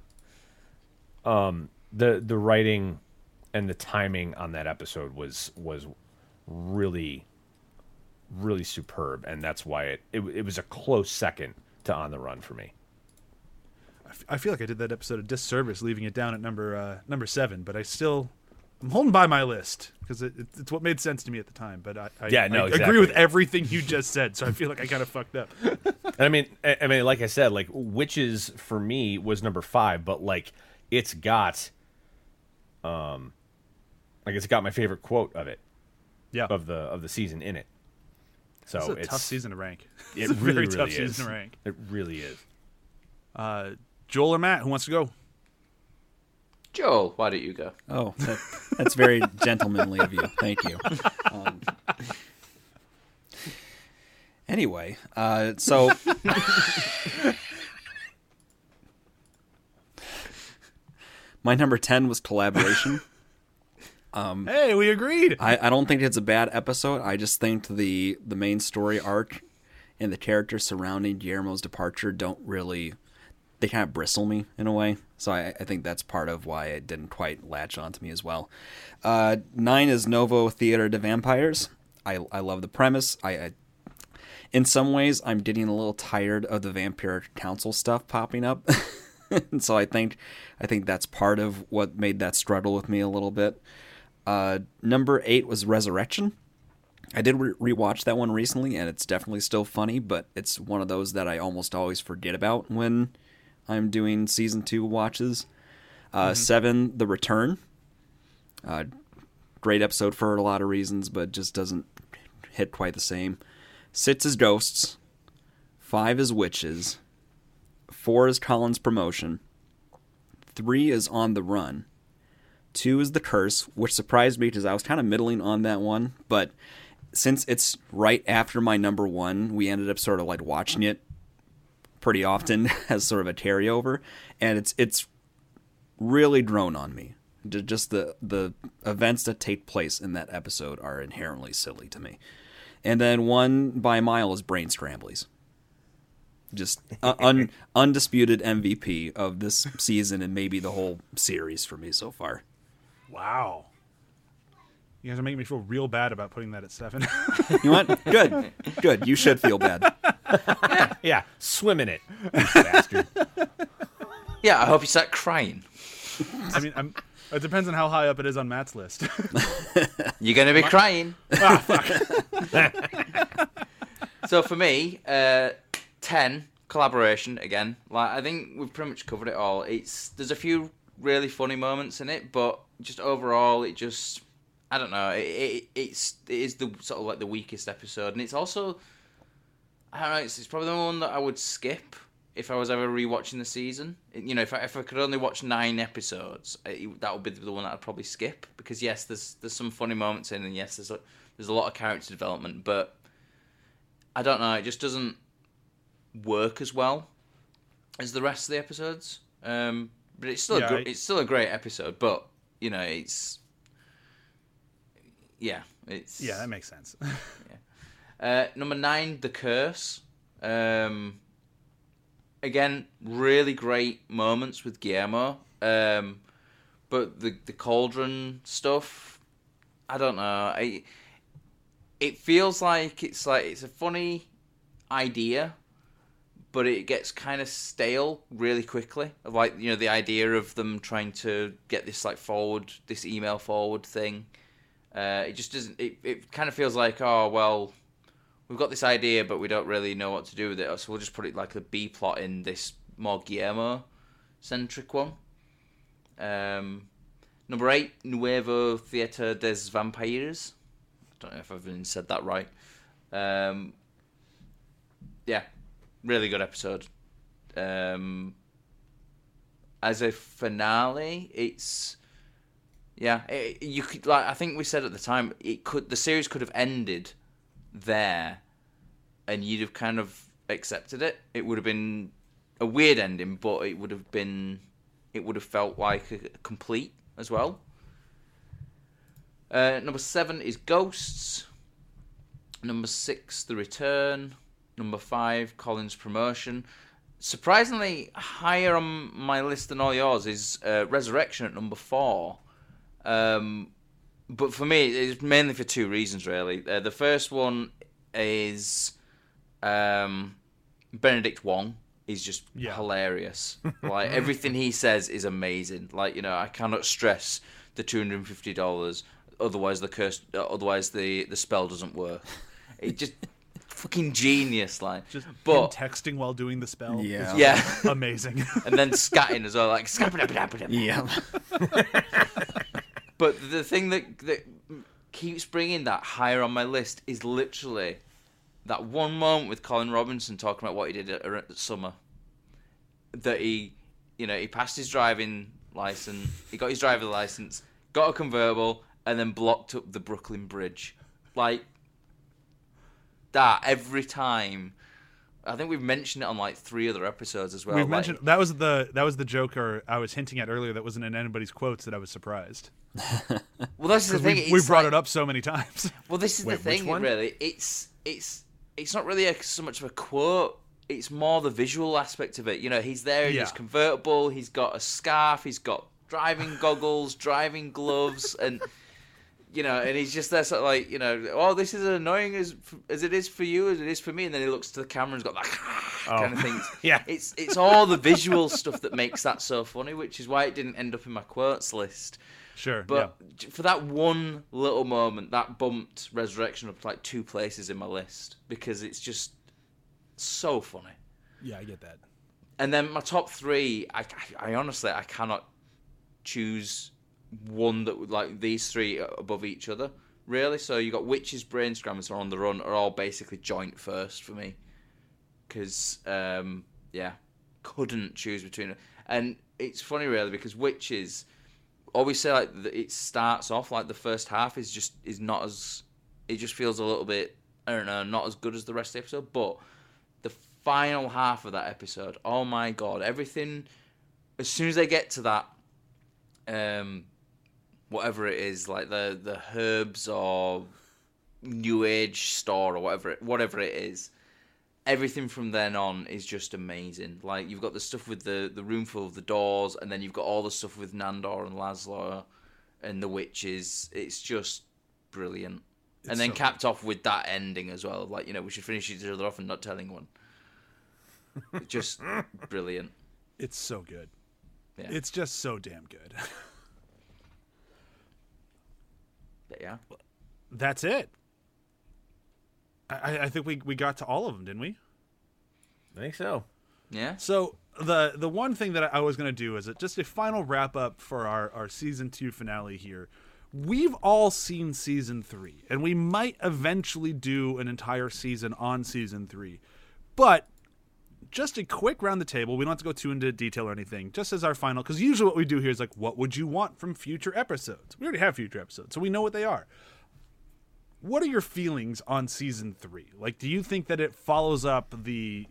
um, the the writing and the timing on that episode was was really, really superb, and that's why it it, it was a close second to On the Run for me. I f- I feel like I did that episode a disservice leaving it down at number uh, number seven, but I still I'm holding by my list because it, it, it's what made sense to me at the time. But I, I, Yeah, no, I agree with everything you just said, so I feel like I kind of fucked up. And I mean, I I mean, like I said, like witches for me was number five, but like it's got, um, like it's got my favorite quote of it Yeah, of the of the season in it. So it's a it's tough season to rank. It a really, very really tough is. season to rank. It really is. Uh, Joel or Matt, who wants to go? Joel, why don't you go? Oh, that, that's very gentlemanly of you. Thank you. Um, anyway, uh, so my number ten was collaboration. Hey, we agreed. I, I don't think it's a bad episode. I just think the the main story arc and the characters surrounding Guillermo's departure don't really they kind of bristle me in a way. So I, I think that's part of why it didn't quite latch onto me as well. Uh, nine is Novo Theater de Vampires. I I love the premise. I, I in some ways I'm getting a little tired of the Vampire Council stuff popping up. and so I think I think that's part of what made that struggle with me a little bit. Uh, number eight was Resurrection. I did re- rewatch that one recently, and it's definitely still funny, but it's one of those that I almost always forget about when I'm doing season two watches. Uh, Seven, The Return. Uh, great episode for a lot of reasons, but just doesn't hit quite the same. Six is Ghosts. Five is Witches. Four is Colin's Promotion. Three is On the Run. Two is The Curse, which surprised me because I was kind of middling on that one, but since it's right after my number one, we ended up sort of like watching it pretty often as sort of a carryover, and it's it's really grown on me. Just the the events that take place in that episode are inherently silly to me. And then one by mile is Brain Scramblies. Just un, undisputed MVP of this season and maybe the whole series for me so far. Wow. You guys are making me feel real bad about putting that at seven. You know what? Good, good. You should feel bad. Yeah, swim in it, you bastard. Yeah, I hope you start crying. I mean, I'm, it depends on how high up it is on Matt's list. You're gonna be crying. ah, fuck. So for me, uh, ten collaboration again. Like I think we've pretty much covered it all. It's there's a few really funny moments in it, but just overall, it just I don't know. It, it it's it is the sort of like the weakest episode, and it's also I don't know. It's, it's probably the one that I would skip if I was ever rewatching the season. You know, if I, if I could only watch nine episodes, it, that would be the one that I'd probably skip because yes, there's there's some funny moments in, and yes, there's a, there's a lot of character development, but I don't know. It just doesn't work as well as the rest of the episodes. Um, but it's still Yeah, a gr- it's still a great episode. But you know, it's yeah, it's yeah, that makes sense. uh, number nine, The Curse. Um, again, really great moments with Guillermo. Um, but the the cauldron stuff, I don't know. I, it feels like it's like it's a funny idea, but it gets kind of stale really quickly. Like you know the idea of them trying to get this like forward, this email forward thing. Uh, it just doesn't. It, it kind of feels like oh well, we've got this idea, but we don't really know what to do with it, so we'll just put it like a B plot in this more Guillermo centric one. Um, number eight, Nuevo Theater des Vampires. I don't know if I've even said that right. Um, yeah, really good episode. Um, as a finale, it's yeah. It, you could like I think we said at the time it could the series could have ended there, and you'd have kind of accepted it. It would have been a weird ending, but it would have been it would have felt like a, complete as well. Uh, number seven is Ghosts. Number six, The Return. Number five, Colin's Promotion. Surprisingly higher on my list than all yours is uh, Resurrection at number four. Um, but for me, it's mainly for two reasons, really. Uh, the first one is um, Benedict Wong is just Yeah. hilarious. like everything he says is amazing. Like you know, I cannot stress the two hundred and fifty dollars. Otherwise, the curse. Uh, otherwise, the the spell doesn't work. It just fucking genius, like. Just but him texting while doing the spell. Yeah. is yeah, amazing. and then scatting as well, like scappadappadappadap. Yeah. But the thing that that keeps bringing that higher on my list is literally that one moment with Colin Robinson talking about what he did at, at summer. That he, you know, he passed his driving license, he got his driver's license, got a convertible, and then blocked up the Brooklyn Bridge, like that every time. I think we've mentioned it on like three other episodes as well. We've like- mentioned that was the that was the joke or I was hinting at earlier that wasn't in anybody's quotes that I was surprised Well, that's the thing. we, we brought like- it up so many times. Well, this is Wait, the thing, one? really. It's it's it's not really a, so much of a quote. It's more the visual aspect of it. You know, he's there in his convertible. He's got a scarf. He's got driving goggles, driving gloves, and you know, and he's just there, sort of like, you know, oh, this is as annoying as as it is for you as it is for me. And then he looks to the camera and's got that oh. kind of thing. Yeah. it's it's all the visual stuff that makes that so funny, which is why it didn't end up in my quotes list. Sure. But j- for that one little moment, that bumped Resurrection up like two places in my list because it's just so funny. yeah, I get that. And then my top three, I, I, I honestly I cannot choose one that like these three above each other. Really, so you got Witches, Brain Scrammers, or On the Run are all basically joint first for me. Because um, yeah, couldn't choose between them. And it's funny really because Witches always say like it starts off like the first half is just is not as it just feels a little bit I don't know not as good as the rest of the episode, but the final half of that episode, oh my god, everything as soon as they get to that um whatever it is, like the the herbs or new age store or whatever it, whatever it is, everything from then on is just amazing. Like you've got the stuff with the the room full of the doors, and then you've got all the stuff with Nandor and Laszlo and the witches. It's just brilliant. and then so capped off with that ending as well. Like you know, we should finish each other off and not telling one. just brilliant. It's so good. Yeah. It's just so damn good. But yeah. That's it. I, I think we, we got to all of them, didn't we? I think so. Yeah. So the the one thing that I was going to do is it just a final wrap up for our, our season two finale here. We've all seen season three, and we might eventually do an entire season on season three. But just a quick round the table. We don't have to go too into detail or anything. Just as our final, because usually what we do here is like, what would you want from future episodes? We already have future episodes, so we know what they are. What are your feelings on season three? Like, do you think that it follows up the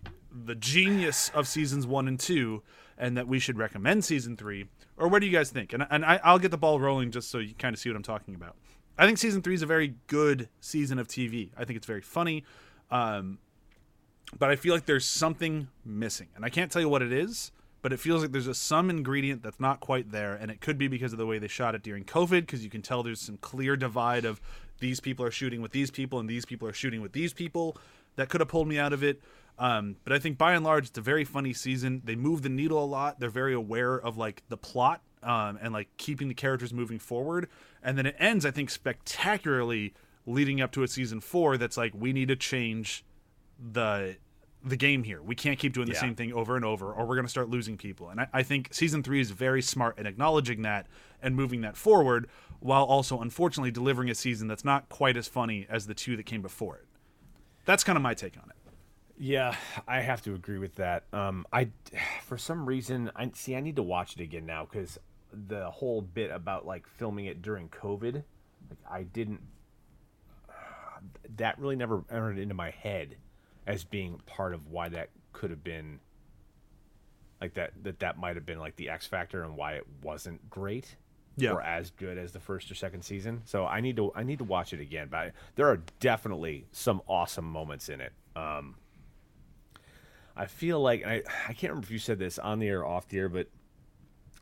the genius of seasons one and two, and that we should recommend season three, or what do you guys think? And and I, I'll get the ball rolling just so you kind of see what I'm talking about. I think season three is a very good season of TV. I think it's very funny. Um, but I feel like there's something missing, and I can't tell you what it is. But it feels like there's a some ingredient that's not quite there, and it could be because of the way they shot it during COVID, because you can tell there's some clear divide of these people are shooting with these people and these people are shooting with these people. That could have pulled me out of it. Um, but I think by and large, it's a very funny season. They move the needle a lot. They're very aware of like the plot um, and like keeping the characters moving forward. And then it ends, I think, spectacularly, leading up to a season four. That's like we need to change the the game here. We can't keep doing the Yeah. same thing over and over, or we're going to start losing people. And I, I think season three is very smart in acknowledging that and moving that forward, while also unfortunately delivering a season that's not quite as funny as the two that came before it. That's kind of my take on it. Yeah, I have to agree with that. Um, I, for some reason, I see. I need to watch it again now because the whole bit about like filming it during COVID, like I didn't. That really never entered into my head as being part of why that could have been. Like that, that that might have been like the X factor and why it wasn't great, Yeah. or as good as the first or second season. So I need to I need to watch it again. But I, there are definitely some awesome moments in it. Um, I feel like I I can't remember if you said this on the air or off the air, but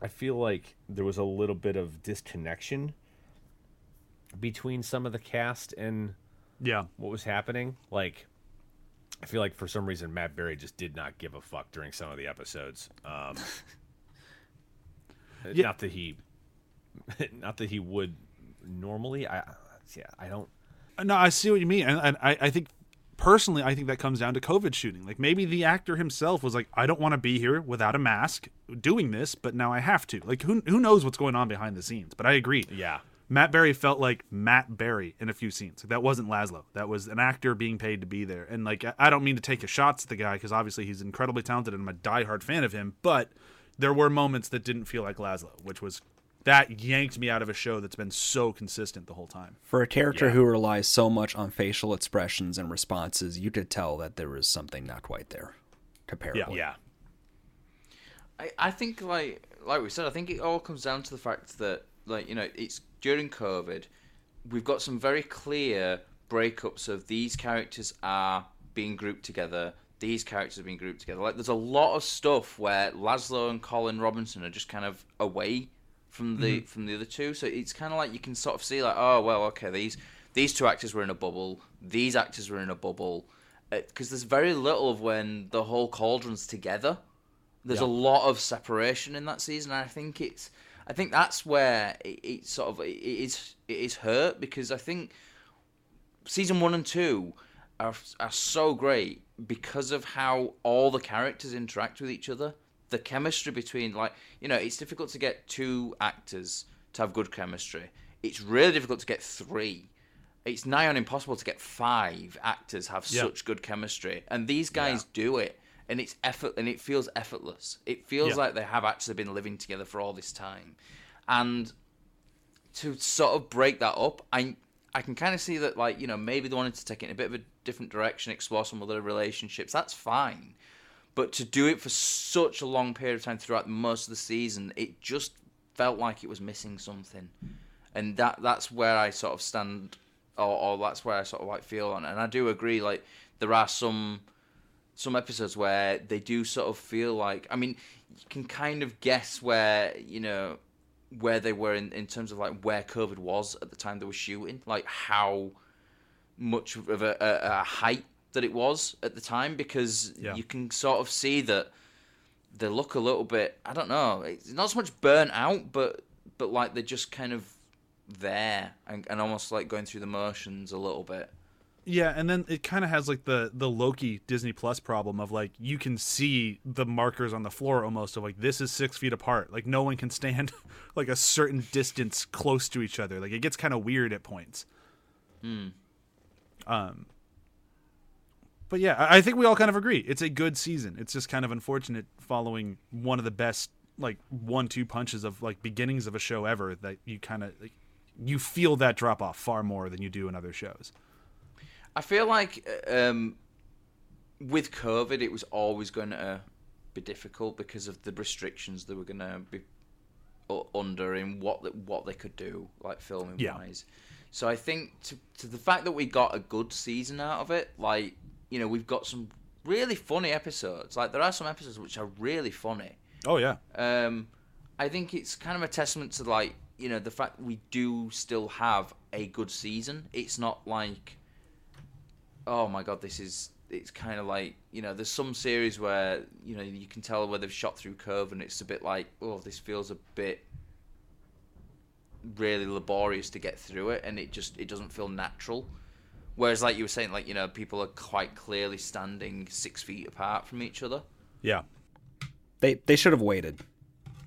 I feel like there was a little bit of disconnection between some of the cast and Yeah. what was happening. Like I feel like for some reason Matt Berry just did not give a fuck during some of the episodes. Um, Yeah. Not that he, not that he would normally. I yeah, I don't. No, I see what you mean, and, and I, I think personally, I think that comes down to COVID shooting. Like maybe the actor himself was like, I don't want to be here without a mask doing this, but now I have to. Like who who knows what's going on behind the scenes? But I agree. Yeah. Matt Berry felt like Matt Berry in a few scenes. Like, that wasn't Laszlo. That was an actor being paid to be there. And like I- I don't mean to take a shots at the guy because obviously he's incredibly talented and I'm a diehard fan of him. But there were moments that didn't feel like Laszlo, which was that yanked me out of a show that's been so consistent the whole time. For a character Yeah. who relies so much on facial expressions and responses, you could tell that there was something not quite there. Comparable. Yeah. I, I think like like we said, I think it all comes down to the fact that like you know it's during COVID, we've got some very clear breakups of these characters are being grouped together. These characters are being grouped together. Like there's a lot of stuff where Laszlo and Colin Robinson are just kind of away from the mm-hmm. from the other two. So it's kind of like you can sort of see like oh well okay these these two actors were in a bubble. These actors were in a bubble. Uh, because there's very little of when the whole cauldron's together. There's Yeah. a lot of separation in that season, and I think it's, I think that's where it, it sort of it is it is hurt because I think season one and two are are so great because of how all the characters interact with each other. The chemistry between like you know it's difficult to get two actors to have good chemistry. It's really difficult to get three. It's nigh on impossible to get five actors have Yeah. such good chemistry, and these guys do it, and it's effort, and it feels effortless. It feels Yeah. like they have actually been living together for all this time, and to sort of break that up, I I can kind of see that like you know maybe they wanted to take it in a bit of a different direction, explore some other relationships. That's fine, but to do it for such a long period of time throughout most of the season, it just felt like it was missing something, and that that's where I sort of stand, or, or that's where I sort of like feel on. it. And I do agree, like there are some some episodes where they do sort of feel like I mean you can kind of guess where you know where they were in, in terms of like where COVID was at the time they were shooting, like how much of a, a, a height that it was at the time, because Yeah. you can sort of see that they look a little bit. I don't know, it's not so much burnt out, but but like they're just kind of there and, and almost like going through the motions a little bit. Yeah, and then it kind of has like the the Loki Disney Plus problem of like you can see the markers on the floor almost of like this is six feet apart. Like no one can stand like a certain distance close to each other. Like it gets kind of weird at points. Hmm. Um. But yeah, I I think we all kind of agree. It's a good season. It's just kind of unfortunate following one of the best like one-two punches of like beginnings of a show ever that you kind of like you feel that drop off far more than you do in other shows. I feel like um, with COVID, it was always going to be difficult because of the restrictions they were going to be under in what the, what they could do, like filming Yeah. wise. So I think to, to the fact that we got a good season out of it, like you know, we've got some really funny episodes. Like there are some episodes which are really funny. Oh yeah. Um, I think it's kind of a testament to like you know the fact we do still have a good season. It's not like, oh my god, this is. It's kind of like you know, there's some series where you know you can tell where they've shot through curve, and it's a bit like, oh, this feels a bit really laborious to get through it, and it just it doesn't feel natural. Whereas, like you were saying, like you know, people are quite clearly standing six feet apart from each other. Yeah. They they should have waited.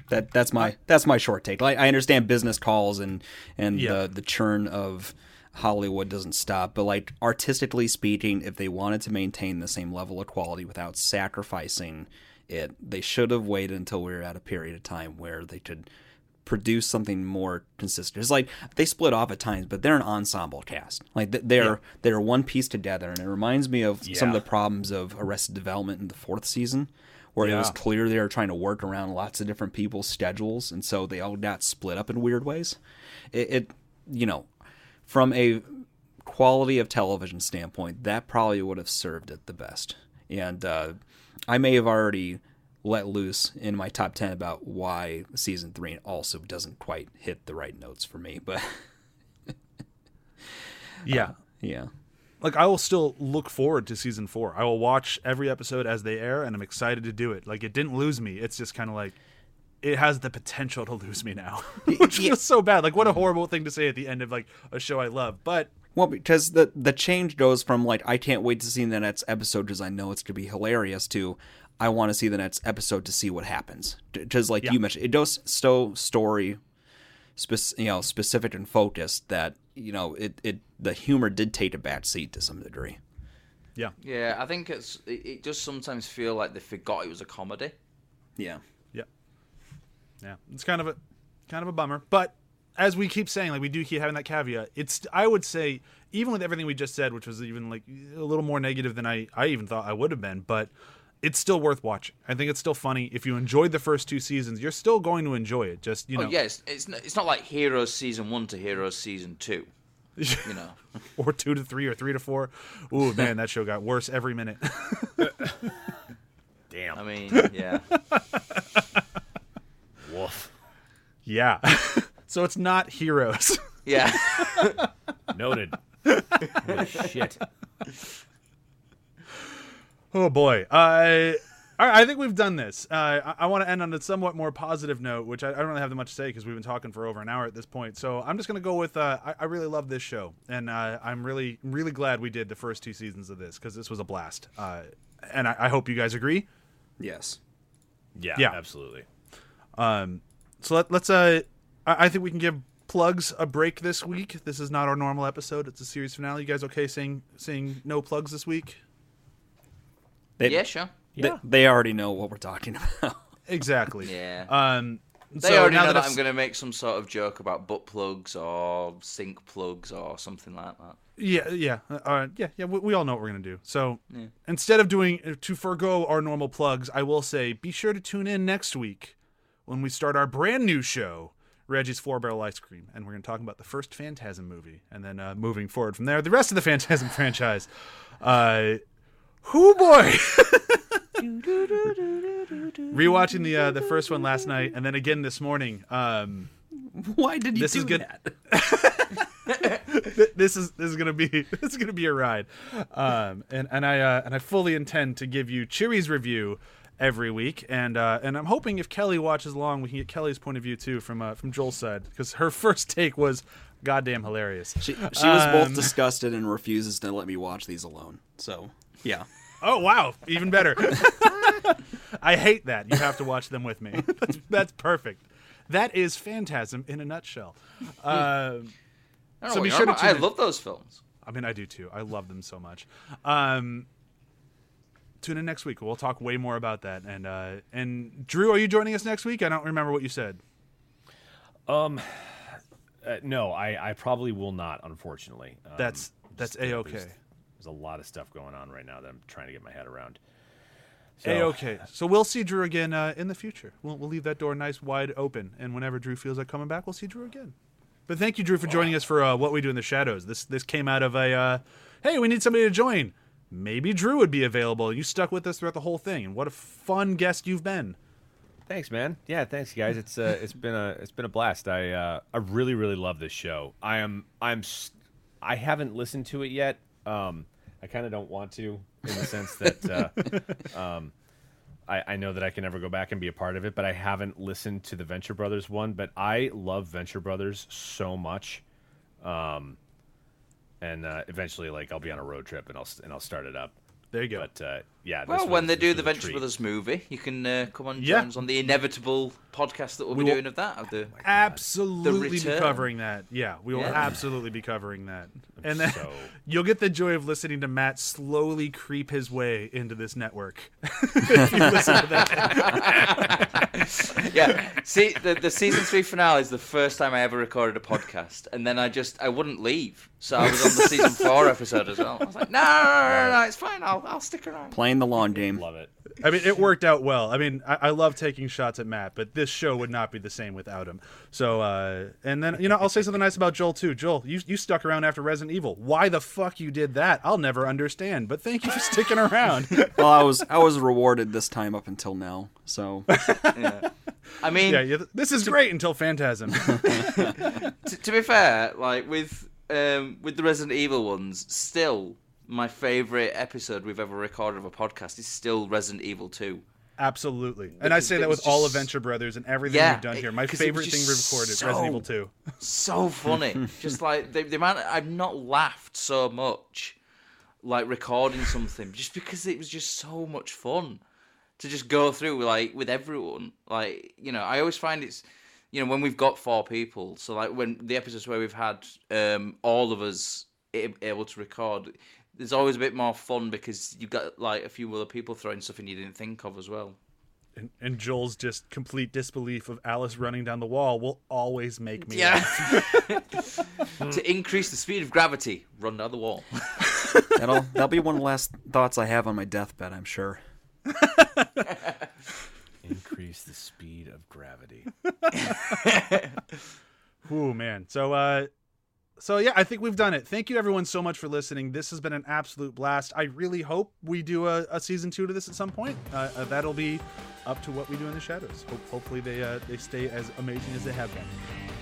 That that's my that's my short take. Like I understand business calls and and Yeah. the the churn of Hollywood doesn't stop, but like artistically speaking, if they wanted to maintain the same level of quality without sacrificing it, they should have waited until we were at a period of time where they could produce something more consistent. It's like they split off at times, but they're an ensemble cast. Like they're they're one piece together, and it reminds me of some of the problems of Arrested Development in the fourth season, where it was clear they were trying to work around lots of different people's schedules, and so they all got split up in weird ways. It, it you know, from a quality of television standpoint, that probably would have served it the best. And uh, I may have already let loose in my top 10 about why season three also doesn't quite hit the right notes for me. But Yeah. yeah. like I will still look forward to season four. I will watch every episode as they air, and I'm excited to do it. Like it didn't lose me. It's just kind of like it has the potential to lose me now, which Yeah. feels so bad. Like what a horrible thing to say at the end of like a show I love. But Well, because the the change goes from like I can't wait to see the next episode because I know it's gonna be hilarious to I want to see the next episode to see what happens. Because like Yeah. you mentioned, it does so story, spec- you know, specific and focused that you know it it the humor did take a back seat to some degree. yeah, Yeah, I think it's it, it does sometimes feel like they forgot it was a comedy. Yeah. Yeah, yeah. It's kind of a kind of a bummer. But as we keep saying, like we do keep having that caveat. It's I would say even with everything we just said, which was even like a little more negative than I I even thought I would have been, but. It's still worth watching. I think it's still funny. If you enjoyed the first two seasons, you're still going to enjoy it. Just you oh, know, Oh yeah, it's it's not, it's not like Heroes season one to Heroes season two. You know, or two to three or three to four. Ooh, man, that show got worse every minute. Damn. I mean, yeah, Woof. yeah. so it's not heroes. yeah. Noted. Holy shit. Oh boy. Uh, all right, I think we've done this. Uh, I, I want to end on a somewhat more positive note, which I, I don't really have that much to say because we've been talking for over an hour at this point. So I'm just going to go with uh, I, I really love this show, and uh, I'm really, really glad we did the first two seasons of this because this was a blast. Uh, and I, I hope you guys agree. Yes. Yeah, Yeah. absolutely. Um, so let, let's. Uh, I, I think we can give plugs a break this week. This is not our normal episode. It's a series finale. You guys okay saying saying no plugs this week? They, yeah, sure. They, they already know what we're talking about. Exactly. Yeah. Um, They so already now know that I've I'm going to make some sort of joke about butt plugs or sink plugs or something like that. Yeah, yeah, uh, yeah, yeah. We, we all know what we're gonna do. So instead of doing uh, to forego our normal plugs, I will say be sure to tune in next week when we start our brand new show, Reggie's Four Barrel Ice Cream, and we're gonna talk about the first Phantasm movie, and then uh, moving forward from there, the rest of the Phantasm franchise. Uh, who boy. Rewatching the uh, the first one last night, and then again this morning. Um, Why did you This do is good. that? this is this is gonna be this is gonna be a ride, um, and and I uh, and I fully intend to give you Cheery's review every week, and uh, and I'm hoping if Kelly watches along, we can get Kelly's point of view too from uh, from Joel's side because her first take was goddamn hilarious. She, she was both Um, disgusted and refuses to let me watch these alone. So, yeah. Oh wow, even better. I hate that. You have to watch them with me. That's, that's perfect. That is Phantasm in a nutshell. Um, I don't know So be sure to tune I in. love those films. I mean, I do too. I love them so much. Um, tune in next week. We'll talk way more about that. And uh, and Drew, are you joining us next week? I don't remember what you said. Um, uh, no, I, I probably will not, unfortunately. Um, That's that's a okay. There's, there's a lot of stuff going on right now that I'm trying to get my head around. So, A okay. So we'll see Drew again uh, in the future. We'll we'll leave that door nice wide open. And whenever Drew feels like coming back, we'll see Drew again. But thank you, Drew, for joining us for uh, what we do in the shadows. This this came out of a uh, hey, we need somebody to join. Maybe Drew would be available. You stuck with us throughout the whole thing, and what a fun guest you've been. Thanks, man. Yeah, thanks, guys. It's uh, it's been a it's been a blast. I uh, I really really love this show. I am I'm I haven't listened to it yet. Um, I kind of don't want to in the sense that uh, um, I I know that I can never go back and be a part of it, but I haven't listened to the Venture Brothers one. But I love Venture Brothers so much. Um, and uh, eventually, like I'll be on a road trip and I'll and I'll start it up. There you go. But uh, yeah, this Well, was- when they do the a Venture treat. Brothers movie, you can uh, come on Yeah. join us on the inevitable podcast that we'll be We will- doing of that. Of the absolutely be covering that. Yeah, we will Yeah. absolutely be covering that. And then so- you'll get the joy of listening to Matt slowly creep his way into this network. if you listen to that. yeah. See, the, the season three finale is the first time I ever recorded a podcast, and then I just I wouldn't leave, so I was on the season four episode as well. I was like, no, no, no, no, no it's fine. I'll I'll stick around. Playing the long game. love it. I mean, it worked out well. I mean, I, I love taking shots at Matt, but this show would not be the same without him. So, uh, and then you know, I'll say something nice about Joel too. Joel, you you stuck around after Resident Evil. Why the fuck you did that? I'll never understand. But thank you for sticking around. Well, I was I was rewarded this time up until now. So, I mean, yeah, yeah, this is great until Phantasm. t- to be fair, like with um, with the Resident Evil ones, still my favorite episode we've ever recorded of a podcast is still Resident Evil Two. Absolutely, and I say that with all just- Adventure Brothers and everything Yeah, we've done it- here. My favorite thing we've recorded, so- Resident Evil Two. so funny. just like the, the amount I've not laughed so much, like recording something, just because it was just so much fun to just go through like with everyone. Like you know, I always find it's you know when we've got four people. So like when the episodes where we've had um, all of us able to record. There's always a bit more fun because you've got like a few other people throwing stuff in you didn't think of as well. And, and Joel's just complete disbelief of Alice running down the wall will always make me. Yeah. laugh. to increase the speed of gravity, run down the wall. that'll that'll be one of the last thoughts I have on my deathbed. I'm sure. Increase the speed of gravity. Ooh man. So uh so yeah, I think we've done it. Thank you everyone so much for listening. This has been an absolute blast. I really hope we do a, a season two to this at some point. Uh, uh, that'll be up to what we do in the shadows. Hope, hopefully they uh, they stay as amazing as they have been.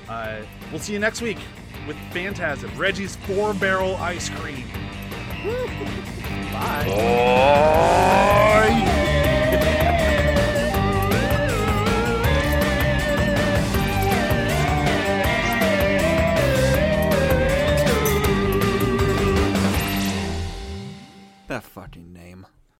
Uh, we'll see you next week with Phantasm, Reggie's four barrel ice cream. That fucking.